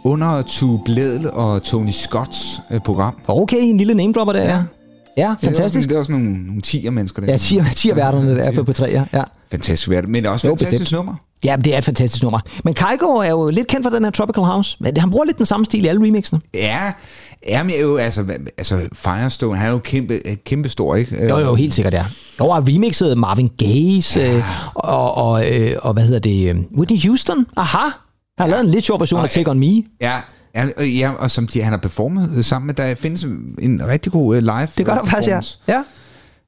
Under Tue Bledel og Tony Scotts øh, program. okay, en lille name dropper der, ja. Ja, Det var fantastisk. sådan, det var sådan nogle, nogle tiger mennesker der. Ja, tier, tierværterne der på P3, ja. ja. Fantastisk vært, men også Jo, fantastisk bestemt. nummer. Ja, det er et fantastisk nummer. Men Kygo er jo lidt kendt for den her Tropical House. Han bruger lidt den samme stil i alle remixene. Ja, ja men er jo, altså, altså Firestone, han er jo kæmpe, kæmpe stor, ikke? Jo, jo, helt sikkert, ja. Der var remixet Marvin Gaye øh, og, og, øh, og, hvad hedder det, øh, Whitney Houston. Aha! Han har lavet en lidt sjov version af Take On Me. Ja, ja, og- ja, og som de, han har performet øh, sammen med, der findes en rigtig god live Det gør der faktisk, ja. ja.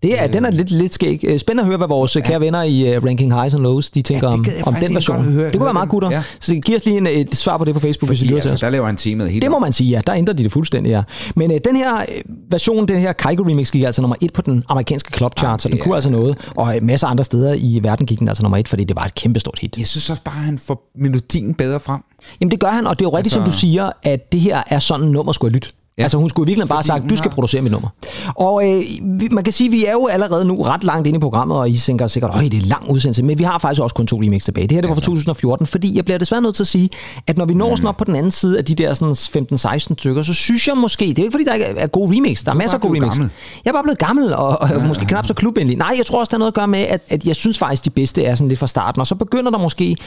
Det er, den er lidt, lidt skæg. Øh, Spændende at høre, hvad vores ja. kære venner i uh, Ranking Highs and Lows, de tænker Ja, om, om den version. høre- det kunne høre være meget gutter. Ja. Så giv os lige en, et svar på det på Facebook, hvis I Fordi lytter til altså, os. der laver han temaet helt Det må man sige, ja. Der ændrer de det fuldstændig, ja. Men øh, den her øh, version, den her Kygo remix, gik altså nummer et på den amerikanske club chart, så den det kunne altså noget. Og en masse andre steder i verden gik den altså nummer et, fordi det var et kæmpestort hit. Jeg synes også bare, han får melodien bedre frem. Jamen det gør han, og det er jo rigtigt, altså... som du siger, at det her er sådan, nummer skulle have lyttet. Ja. Altså hun skulle virkelig bare have sagt, du skal har- producere mit nummer. Og øh, vi, man kan sige, at vi er jo allerede nu ret langt inde i programmet, og I tænker sikkert, at det er lang udsendelse, men vi har faktisk også kun to remix tilbage. Det her det var fra 2014, fordi jeg bliver desværre nødt til at sige, at når vi når sådan op på den anden side af de der sådan 15-16 stykker, så synes jeg måske, det er ikke fordi, der ikke er gode remix, der er masser af gode remix. gammel. Jeg er bare blevet gammel, og, og ja. måske knap så klubvenlig. Nej, jeg tror også, der er noget at gøre med, at, at jeg synes faktisk, de bedste er sådan lidt fra starten, og så begynder der måske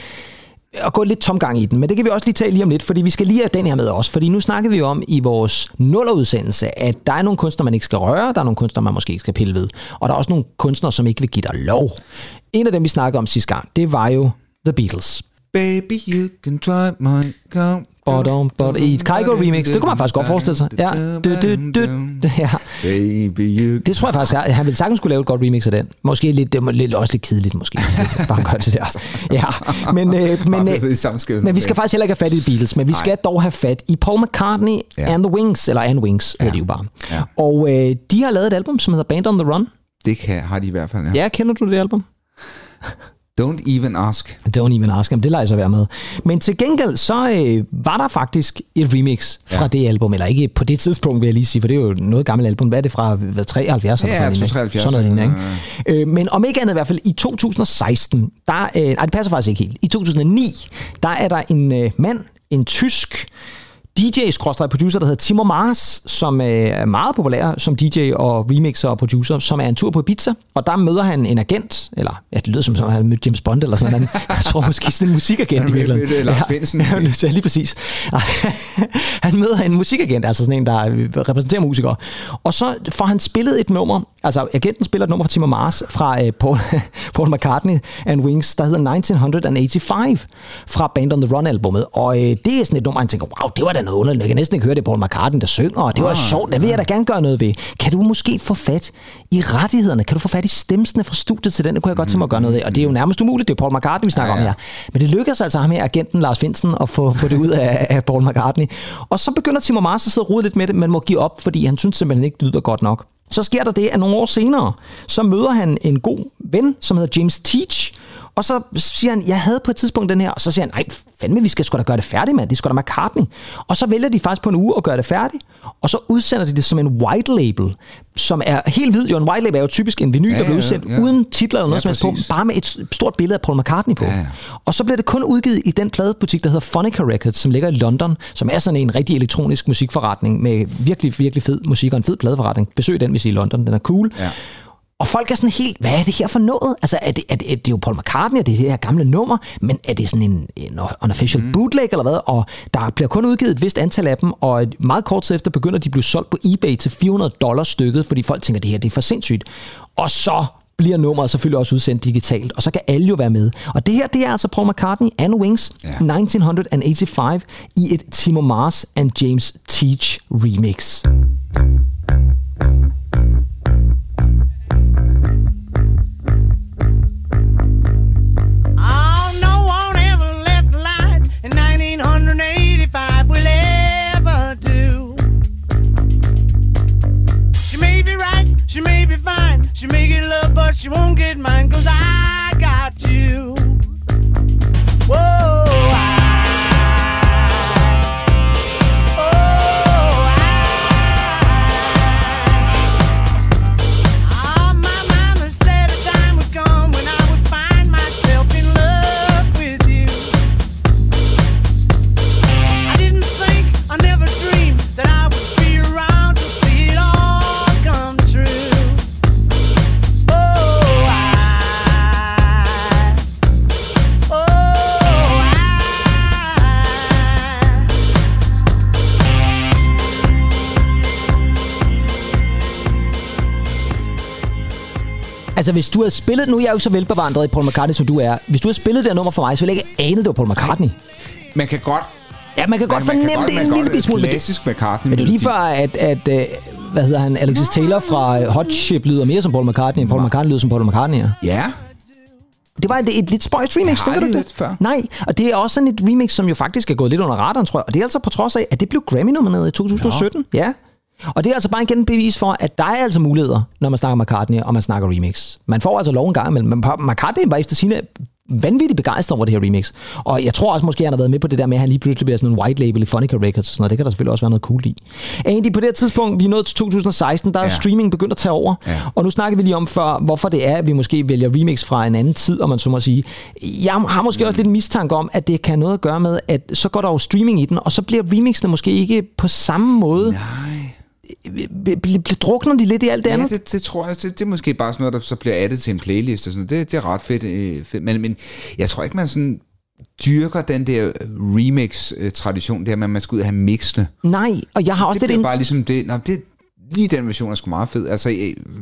at gå lidt tomgang i den, men det kan vi også lige tale lige om lidt, fordi vi skal lige have den her med også, fordi nu snakker vi jo om i vores nullerudsendelse, at der er nogle kunstnere, man ikke skal røre, der er nogle kunstnere, man måske ikke skal pille ved, og der er også nogle kunstnere, som ikke vil give dig lov. En af dem, vi snakkede om sidste gang, det var jo The Beatles. Baby, you can try my car. Bottom, bottom, I et Kygo remix, det kunne man faktisk godt forestille sig. Ja, du, du, du, ja. Det tror jeg faktisk, at han ville sagtens skulle lave et godt remix af den. Måske lidt, det var lidt også lidt kedeligt, måske. Bare gøre det der. Ja, men, øh, men, øh, men vi skal faktisk heller ikke have fat i Beatles, men vi skal dog have fat i Paul McCartney Ja. and the Wings, eller And Wings, ja. hedder de jo bare. Ja. Og øh, de har lavet et album, som hedder Band on the Run. Det kan, har de i hvert fald, ja. Ja, kender du det album? Don't even ask. Don't even ask him, det lader jeg så være med. Men til gengæld, så øh, var der faktisk et remix fra Ja. det album, eller ikke på det tidspunkt, vil jeg lige sige, for det er jo noget gammelt album. Hvad er det fra hvad, 73? eller Ja, sådan noget 73, Sådan noget lignende, ja, ikke? Øh, men om ikke andet i hvert fald i 2016, der, øh, nej det passer faktisk ikke helt, i 2009, der er der en øh, mand, en tysk DJ-producer, der hedder Timo Mars, som øh, er meget populær som DJ og remixer og producer, som er en tur på Ibiza, og der møder han en agent, eller ja, det lyder som, som han mødte James Bond eller sådan noget. Jeg tror måske sådan en musikagent i virkeligheden. øh, Lars Findsen. Ja, ja, lige præcis. han møder en musikagent, altså sådan en, der repræsenterer musikere. Og så får han spillet et nummer, altså agenten spiller et nummer fra Timo Mars, fra øh, Paul, Paul McCartney and Wings, der hedder 1985, fra Band on the Run-albummet. Og øh, det er sådan et nummer, han tænker, wow, det var da noget underligt. Jeg kan næsten ikke høre det, Paul McCartney, der synger, og det var sjovt, det vil jeg da gerne gøre noget ved. Kan du måske få fat i rettighederne? Kan du få fat i stemsene fra studiet til den? Det kunne jeg godt tænke mig at gøre noget ved. Og det er jo nærmest umuligt, det er Paul McCartney, vi snakker Ja, ja. om her. Men det lykkedes altså ham her, agenten Lars Finsen, at få, få det ud af, af Paul McCartney. Og så begynder Timo Mars at sidde og rode lidt med det, men må give op, fordi han synes simpelthen ikke, det lyder godt nok. Så sker der det, at nogle år senere, så møder han en god ven, som hedder James Teach, og så siger han, jeg havde på et tidspunkt den her, og så siger han, nej, fandme, vi skal sgu da gøre det færdigt, mand. Det skal da McCartney. Og så vælger de faktisk på en uge at gøre det færdigt, og så udsender de det som en white label, som er helt hvid. Jo, en white label er jo typisk en vinyl, Ja, der bliver ja, udsendt ja. uden titler eller noget Ja, som helst på, bare med et stort billede af Paul McCartney på. Ja, ja. Og så bliver det kun udgivet i den pladebutik, der hedder Phonica Records, som ligger i London, som er sådan en rigtig elektronisk musikforretning med virkelig, virkelig fed musik og en fed pladeforretning. Besøg den, hvis I er i London. Den er cool. Ja. Og folk er sådan helt, hvad er det her for noget? Altså, er det, er det, er det jo Paul McCartney, og det er det her gamle nummer, men er det sådan en, en unofficial mm. bootleg eller hvad? Og der bliver kun udgivet et vist antal af dem, og meget kort tid efter begynder de at blive solgt på eBay til 400 dollars stykket, fordi folk tænker, det her det er for sindssygt. Og så bliver nummeret selvfølgelig også udsendt digitalt, og så kan alle jo være med. Og det her, det er altså Paul McCartney and Wings Ja. 1985 i et Timo Mars and James Teach remix. Oh, she may get love, but she won't get mine, cause I got you. Whoa, Altså, hvis du havde spillet... Nu er jeg jo ikke så velbevandret i Paul McCartney, som du er. Hvis du havde spillet det her nummer for mig, så ville jeg ikke ane, det var Paul McCartney. Man kan godt... Ja, man kan godt man, man fornemme kan det godt, en lille smule. godt Klassisk McCartney. men det er lige før, at, at øh, hvad hedder han, Alexis Taylor fra øh, Hot Chip lyder mere som Paul McCartney, end Paul McCartney lyder som Paul McCartney. Ja. Det var et, et lidt spøjst remix, tænker du det lidt før. Nej, og det er også sådan et remix, som jo faktisk er gået lidt under radaren, tror jeg. Og det er altså på trods af, at det blev Grammy-nomineret i 2017. Ja. ja. Og det er altså bare igen bevis for, at der er altså muligheder, når man snakker McCartney, og man snakker remix. Man får altså lov en gang imellem. Men McCartney var efter sine vanvittigt begejstret over det her remix. Og jeg tror også måske, han har været med på det der med, at han lige pludselig bliver sådan en white label i Phonica Records og sådan noget. Det kan der selvfølgelig også være noget cool i. Andy, på det her tidspunkt, vi er nået til 2016, der er Ja. streaming begyndt at tage over. Ja. Og nu snakker vi lige om før, hvorfor det er, at vi måske vælger remix fra en anden tid, om man så må sige. Jeg har måske også lidt en mistanke om, at det kan noget at gøre med, at så går der jo streaming i den, og så bliver remixene måske ikke på samme måde. nej. Bliver drukner de lidt i alt det Ja, andet? det, det tror jeg, det, det er måske bare sådan noget, der så bliver addet til en playlist og sådan noget. Det, det er ret fedt, øh, fedt. Men, men jeg tror ikke, man sådan dyrker den der remix-tradition, der med, at man skal ud og have mixene. Nej, og jeg har også Det lidt bliver en... bare ligesom det, nå, det, lige den version er sgu meget fed. Altså,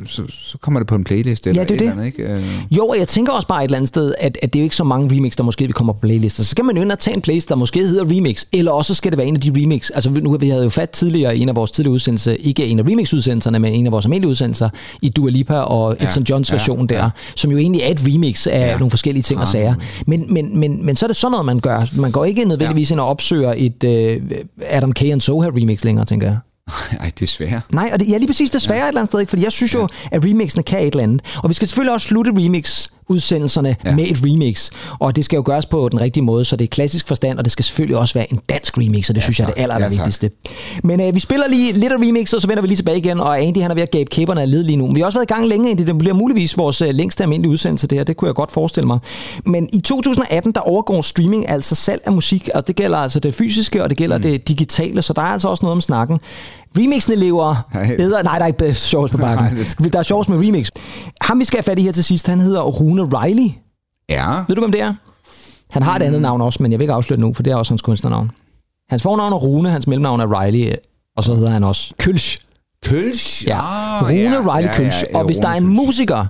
så, så kommer det på en playlist eller Ja, det er et det. eller andet, ikke? Øh, Jo, og jeg tænker også bare et eller andet sted, at, at det er jo ikke så mange remix, der måske vil komme på playlister. Så skal man jo ind og tage en playlist, der måske hedder remix, eller også skal det være en af de remix. Altså nu vi havde jo fat tidligere i en af vores tidligere udsendelser, ikke en af remix-udsendelserne, men en af vores almindelige udsendelser, i Dua Lipa og Ja, Elton Johns ja, version der, ja. som jo egentlig er et remix af Ja. nogle forskellige ting og sager. Men, men, men, men så er det sådan noget, man gør. Man går ikke nødvendigvis ind og opsøger et øh, Adam K. and Soha remix længere, tænker jeg. ej, det er svært. Nej, og det, ja, lige præcis det svære ja. et eller andet sted, ikke? fordi jeg synes jo, at remixene kan et eller andet. Og vi skal selvfølgelig også slutte remix-udsendelserne ja. Ja. med et remix. Og det skal jo gøres på den rigtige måde, så det er klassisk forstand, og det skal selvfølgelig også være en dansk remix, og det ja, synes jeg er det tak. aller, Ja, aller tak. vigtigste. Men øh, vi spiller lige lidt af remix, og så vender vi lige tilbage igen, og Andy han er ved at gabe kæberne af led lige nu. Vi har også været i gang længe, Andy. Det bliver muligvis vores øh, længste almindelige udsendelse, det her. Det kunne jeg godt forestille mig. Men i 2018, der overgår streaming altså salg af musik, og det gælder altså det fysiske, og det gælder mm. det digitale, så der er altså også noget om snakken. Remixene lever Nej. bedre. Nej, der er ikke sjovs på bakken. Nej, det- Der er sjovs med remix. Ham, vi skal have fat i her til sidst, han hedder Rune Riley. Ja, Ved du, hvem det er? Han har et andet navn også, men jeg vil ikke afsløre det nu, for det er også hans kunstnernavn. Hans fornavn er Rune, hans mellemnavn er Riley, og så hedder han også Kølsch. Kølsch. Ja, Ah, Rune ja, Riley ja, Kølsch. ja, Og hvis der er en musiker,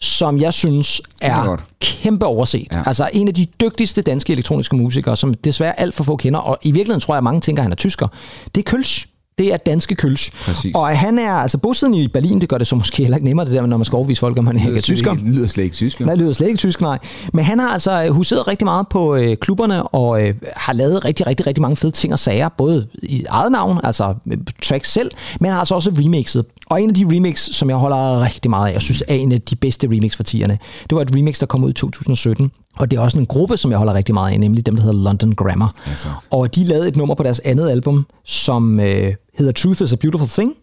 som jeg synes er kæmpe overset. Ja. Ja. Altså en af de dygtigste danske elektroniske musikere, som desværre alt for få kender, og i virkeligheden tror jeg, at mange tænker, at han er tysker. Det er Kølsch. Det er danske Kølsch. Præcis. Og han er altså bosiddende i Berlin, det gør det så måske heller ikke nemmere, det der, når man skal overvise folk, om han ikke er tysker. Det lyder slet ikke tysk. Nej, lyder slet ikke tysk, nej. Men han har altså øh, huseret rigtig meget på øh, klubberne, og øh, har lavet rigtig, rigtig, rigtig mange fede ting og sager, både i eget navn, altså øh, tracks selv, men har altså også remixet. Og en af de remix, som jeg holder rigtig meget af, jeg synes er en af de bedste remix for tierne, det var et remix, der kom ud i 2017. Og det er også en gruppe, som jeg holder rigtig meget af, nemlig dem, der hedder London Grammar. Altså. Og de lavede et nummer på deres andet album, som øh, hedder Truth is a Beautiful Thing.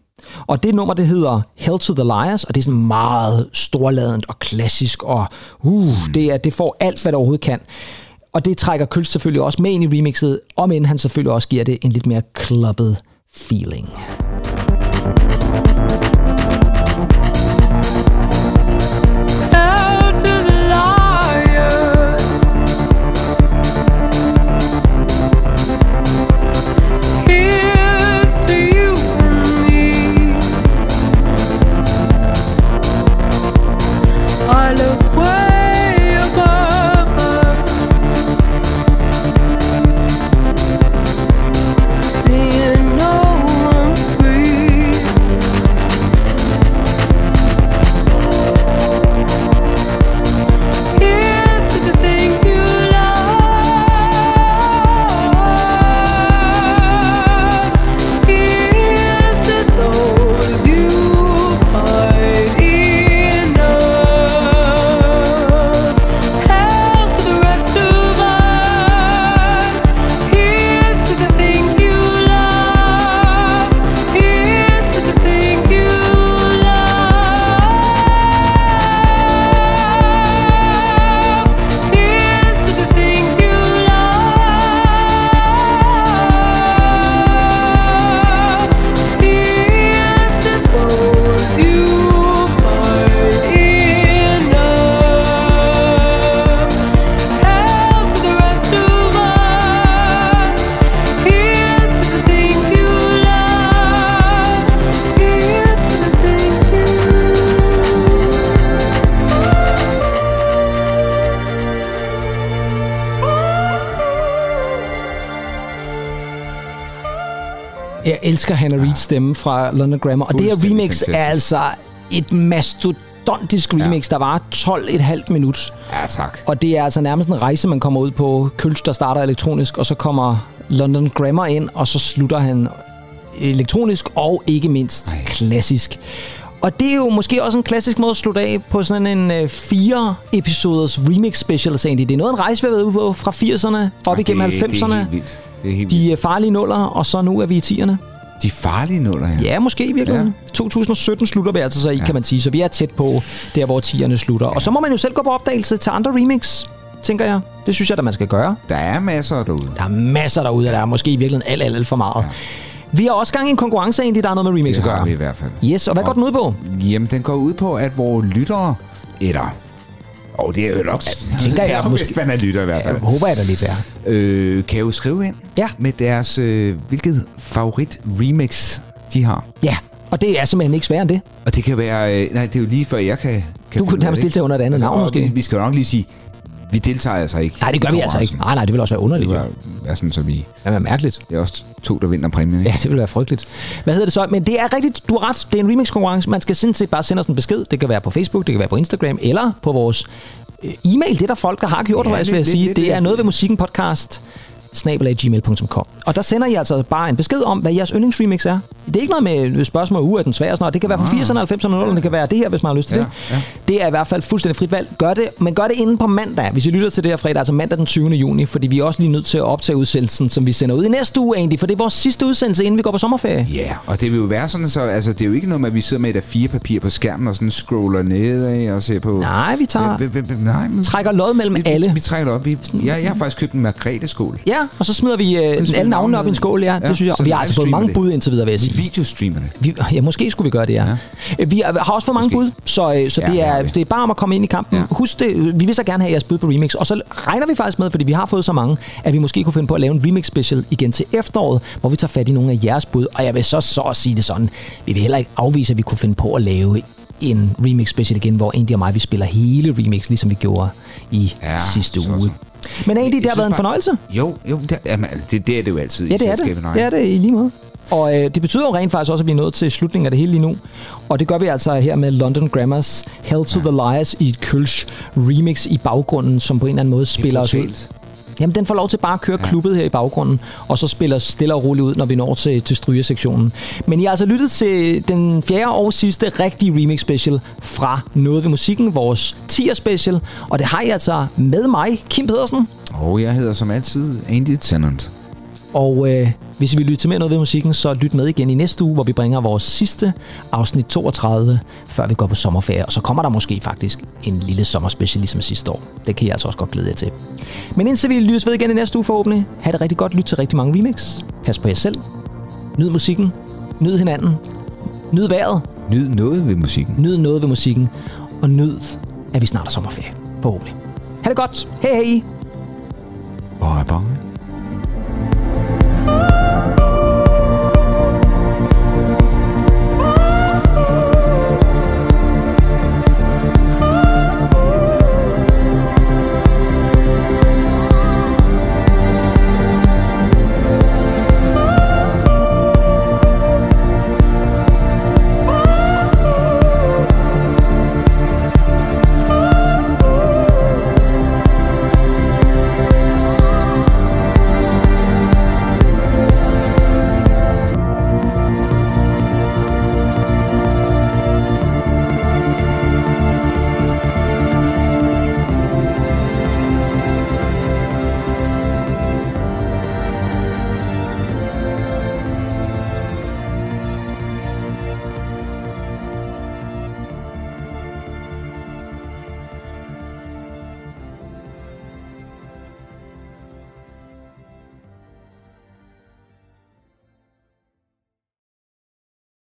Og det nummer, det hedder Hell to the Liars, og det er sådan meget storladent og klassisk, og uh, det, er, det får alt, hvad det overhovedet kan. Og det trækker Køls selvfølgelig også med ind i remixet, om end han selvfølgelig også giver det en lidt mere clubbet feeling. Hell elsker Hannah Reeds stemme fra London Grammar. Og det her remix er fantastisk. altså et mastodontisk remix, der var 12,5 minut. Ja, tak. Og det er altså nærmest en rejse, man kommer ud på. Kølsch, der starter elektronisk, og så kommer London Grammar ind, og så slutter han elektronisk og ikke mindst Ej. klassisk. Og det er jo måske også en klassisk måde at slutte af på sådan en øh, fire episoders remix special, egentlig. Det er noget af en rejse, vi har været ude på fra 80'erne op igennem det, Det er 90'erne. helt vildt. Det er helt De vildt. øh, farlige nuller, og så nu er vi i 10'erne. De farlige nuller her. Ja, måske i virkeligheden. Ja. 2017 slutter vi altså så i, ja. kan man sige. Så vi er tæt på der, hvor 10'erne slutter. Ja. Og så må man jo selv gå på opdagelse til andre remix, tænker jeg. Det synes jeg, at man skal gøre. Der er masser derude. Der er masser derude, og der er måske i virkeligheden alt, alt, alt for meget. Ja. Vi har også gang i en konkurrence egentlig, der er noget med remix Det at har gøre. vi i hvert fald. Yes, og hvad går den ud på? Jamen, den går ud på, at vores lyttere, eller... Og det er jo nok... tænker jeg måske. hvis man er lytter i hvert fald. håber jeg da lidt er. Øh, kan jo skrive ind Ja. med deres... Øh, hvilket favorit remix de har. Ja, og det er simpelthen ikke sværere end det. Og det kan være... Øh, nej, det er jo lige før jeg kan... kan Du kunne nærmest deltage under et andet navn, og måske. Vi, vi skal jo nok lige sige, vi deltager altså ikke. Nej, det gør vi altså ikke. Nej, nej, det vil også være Det underligt. vil være- være sådan, så vi... Det vil være mærkeligt. Det er også to, der vinder præmien, ikke? Ja, det vil være frygteligt. Hvad hedder det så? Men det er rigtigt, du har ret. Det er en remix-konkurrence. Man skal sådan set bare sende os en besked. Det kan være på Facebook, det kan være på Instagram, eller på vores øh, e-mail. Det er der folk, der har gjort, Ja, faktisk, lidt- vil jeg lidt- sige. lidt- Det er noget ved musikken podcast snabelaggmail.com. Og der sender I altså bare en besked om, hvad jeres yndlingsremix er. Det er ikke noget med spørgsmål, uh, er den svær og sådan noget. Det kan være fra 80'erne, 90'erne, 00'erne, det kan være det her, hvis man har lyst til Ja, det. ja. Det er i hvert fald fuldstændig frit valg. Gør det, men gør det inden på mandag, hvis I lytter til det her fredag, altså mandag den 20. juni, fordi vi er også lige nødt til at optage udsendelsen, som vi sender ud i næste uge egentlig, for det er vores sidste udsendelse, inden vi går på sommerferie. Ja, og det vil jo være sådan, så altså, det er jo ikke noget med, at vi sidder med et af fire papir på skærmen og sådan scroller nedad og ser på... Nej, vi tager, nej, men, trækker lod mellem vi, alle. Vi, vi trækker op. Vi, jeg, jeg har faktisk købt en Margrethe-skål. Ja, og så smider vi øh, alle navnene op i en skål, ja, Ja, det synes jeg. så Og vi har altså fået mange det. bud indtil videre, vil jeg sige. videostreamer det. Vi, ja, måske skulle vi gøre det, ja. ja. Vi har også fået mange Måske. bud, så, øh, så Ja, det, er, det er bare om at komme ind i kampen. Ja. Husk det, vi vil så gerne have jeres bud på remix, og så regner vi faktisk med, fordi vi har fået så mange, at vi måske kunne finde på at lave en remix special igen til efteråret, hvor vi tager fat i nogle af jeres bud. Og jeg vil så så at sige det sådan, vi vil heller ikke afvise, at vi kunne finde på at lave en remix special igen, hvor Andy og mig, vi spiller hele remix, ligesom vi gjorde i Ja, sidste så- uge. så. Men Andy, det har været en fornøjelse. Jo, jo det, jamen, det, det er det jo altid Ja, i det er det. Nej. Det er det i lige måde. Og øh, det betyder jo rent faktisk også, at vi er nået til slutningen af det hele lige nu. Og det gør vi altså her med London Grammars Hell to the Liars i et Kølsch remix i baggrunden, som på en eller anden måde spiller os ud. Jamen, den får lov til bare at køre ja. klubbet her i baggrunden, og så spiller stille og roligt ud, når vi når til, til strygesektionen. Men I har altså lyttet til den fjerde og sidste rigtige remix special fra Noget ved Musikken, vores 10'er special. Og det har I altså med mig, Kim Pedersen. Og jeg hedder som altid Andy Tennant. Og øh, hvis I vil lytte til mere noget ved musikken, så lyt med igen i næste uge, hvor vi bringer vores sidste afsnit 32, før vi går på sommerferie. Og så kommer der måske faktisk en lille sommerspecial ligesom sidste år. Det kan jeg altså også godt glæde jer til. Men indtil vi lyttes ved igen i næste uge forhåbentlig, ha' det rigtig godt, lyt til rigtig mange remix. Pas på jer selv. Nyd musikken. Nyd hinanden. Nyd vejret. Nyd noget ved musikken. Nyd noget ved musikken. Og nyd, at vi snart er sommerferie. Forhåbentlig. Ha' det godt. Hej hej. Bye bye.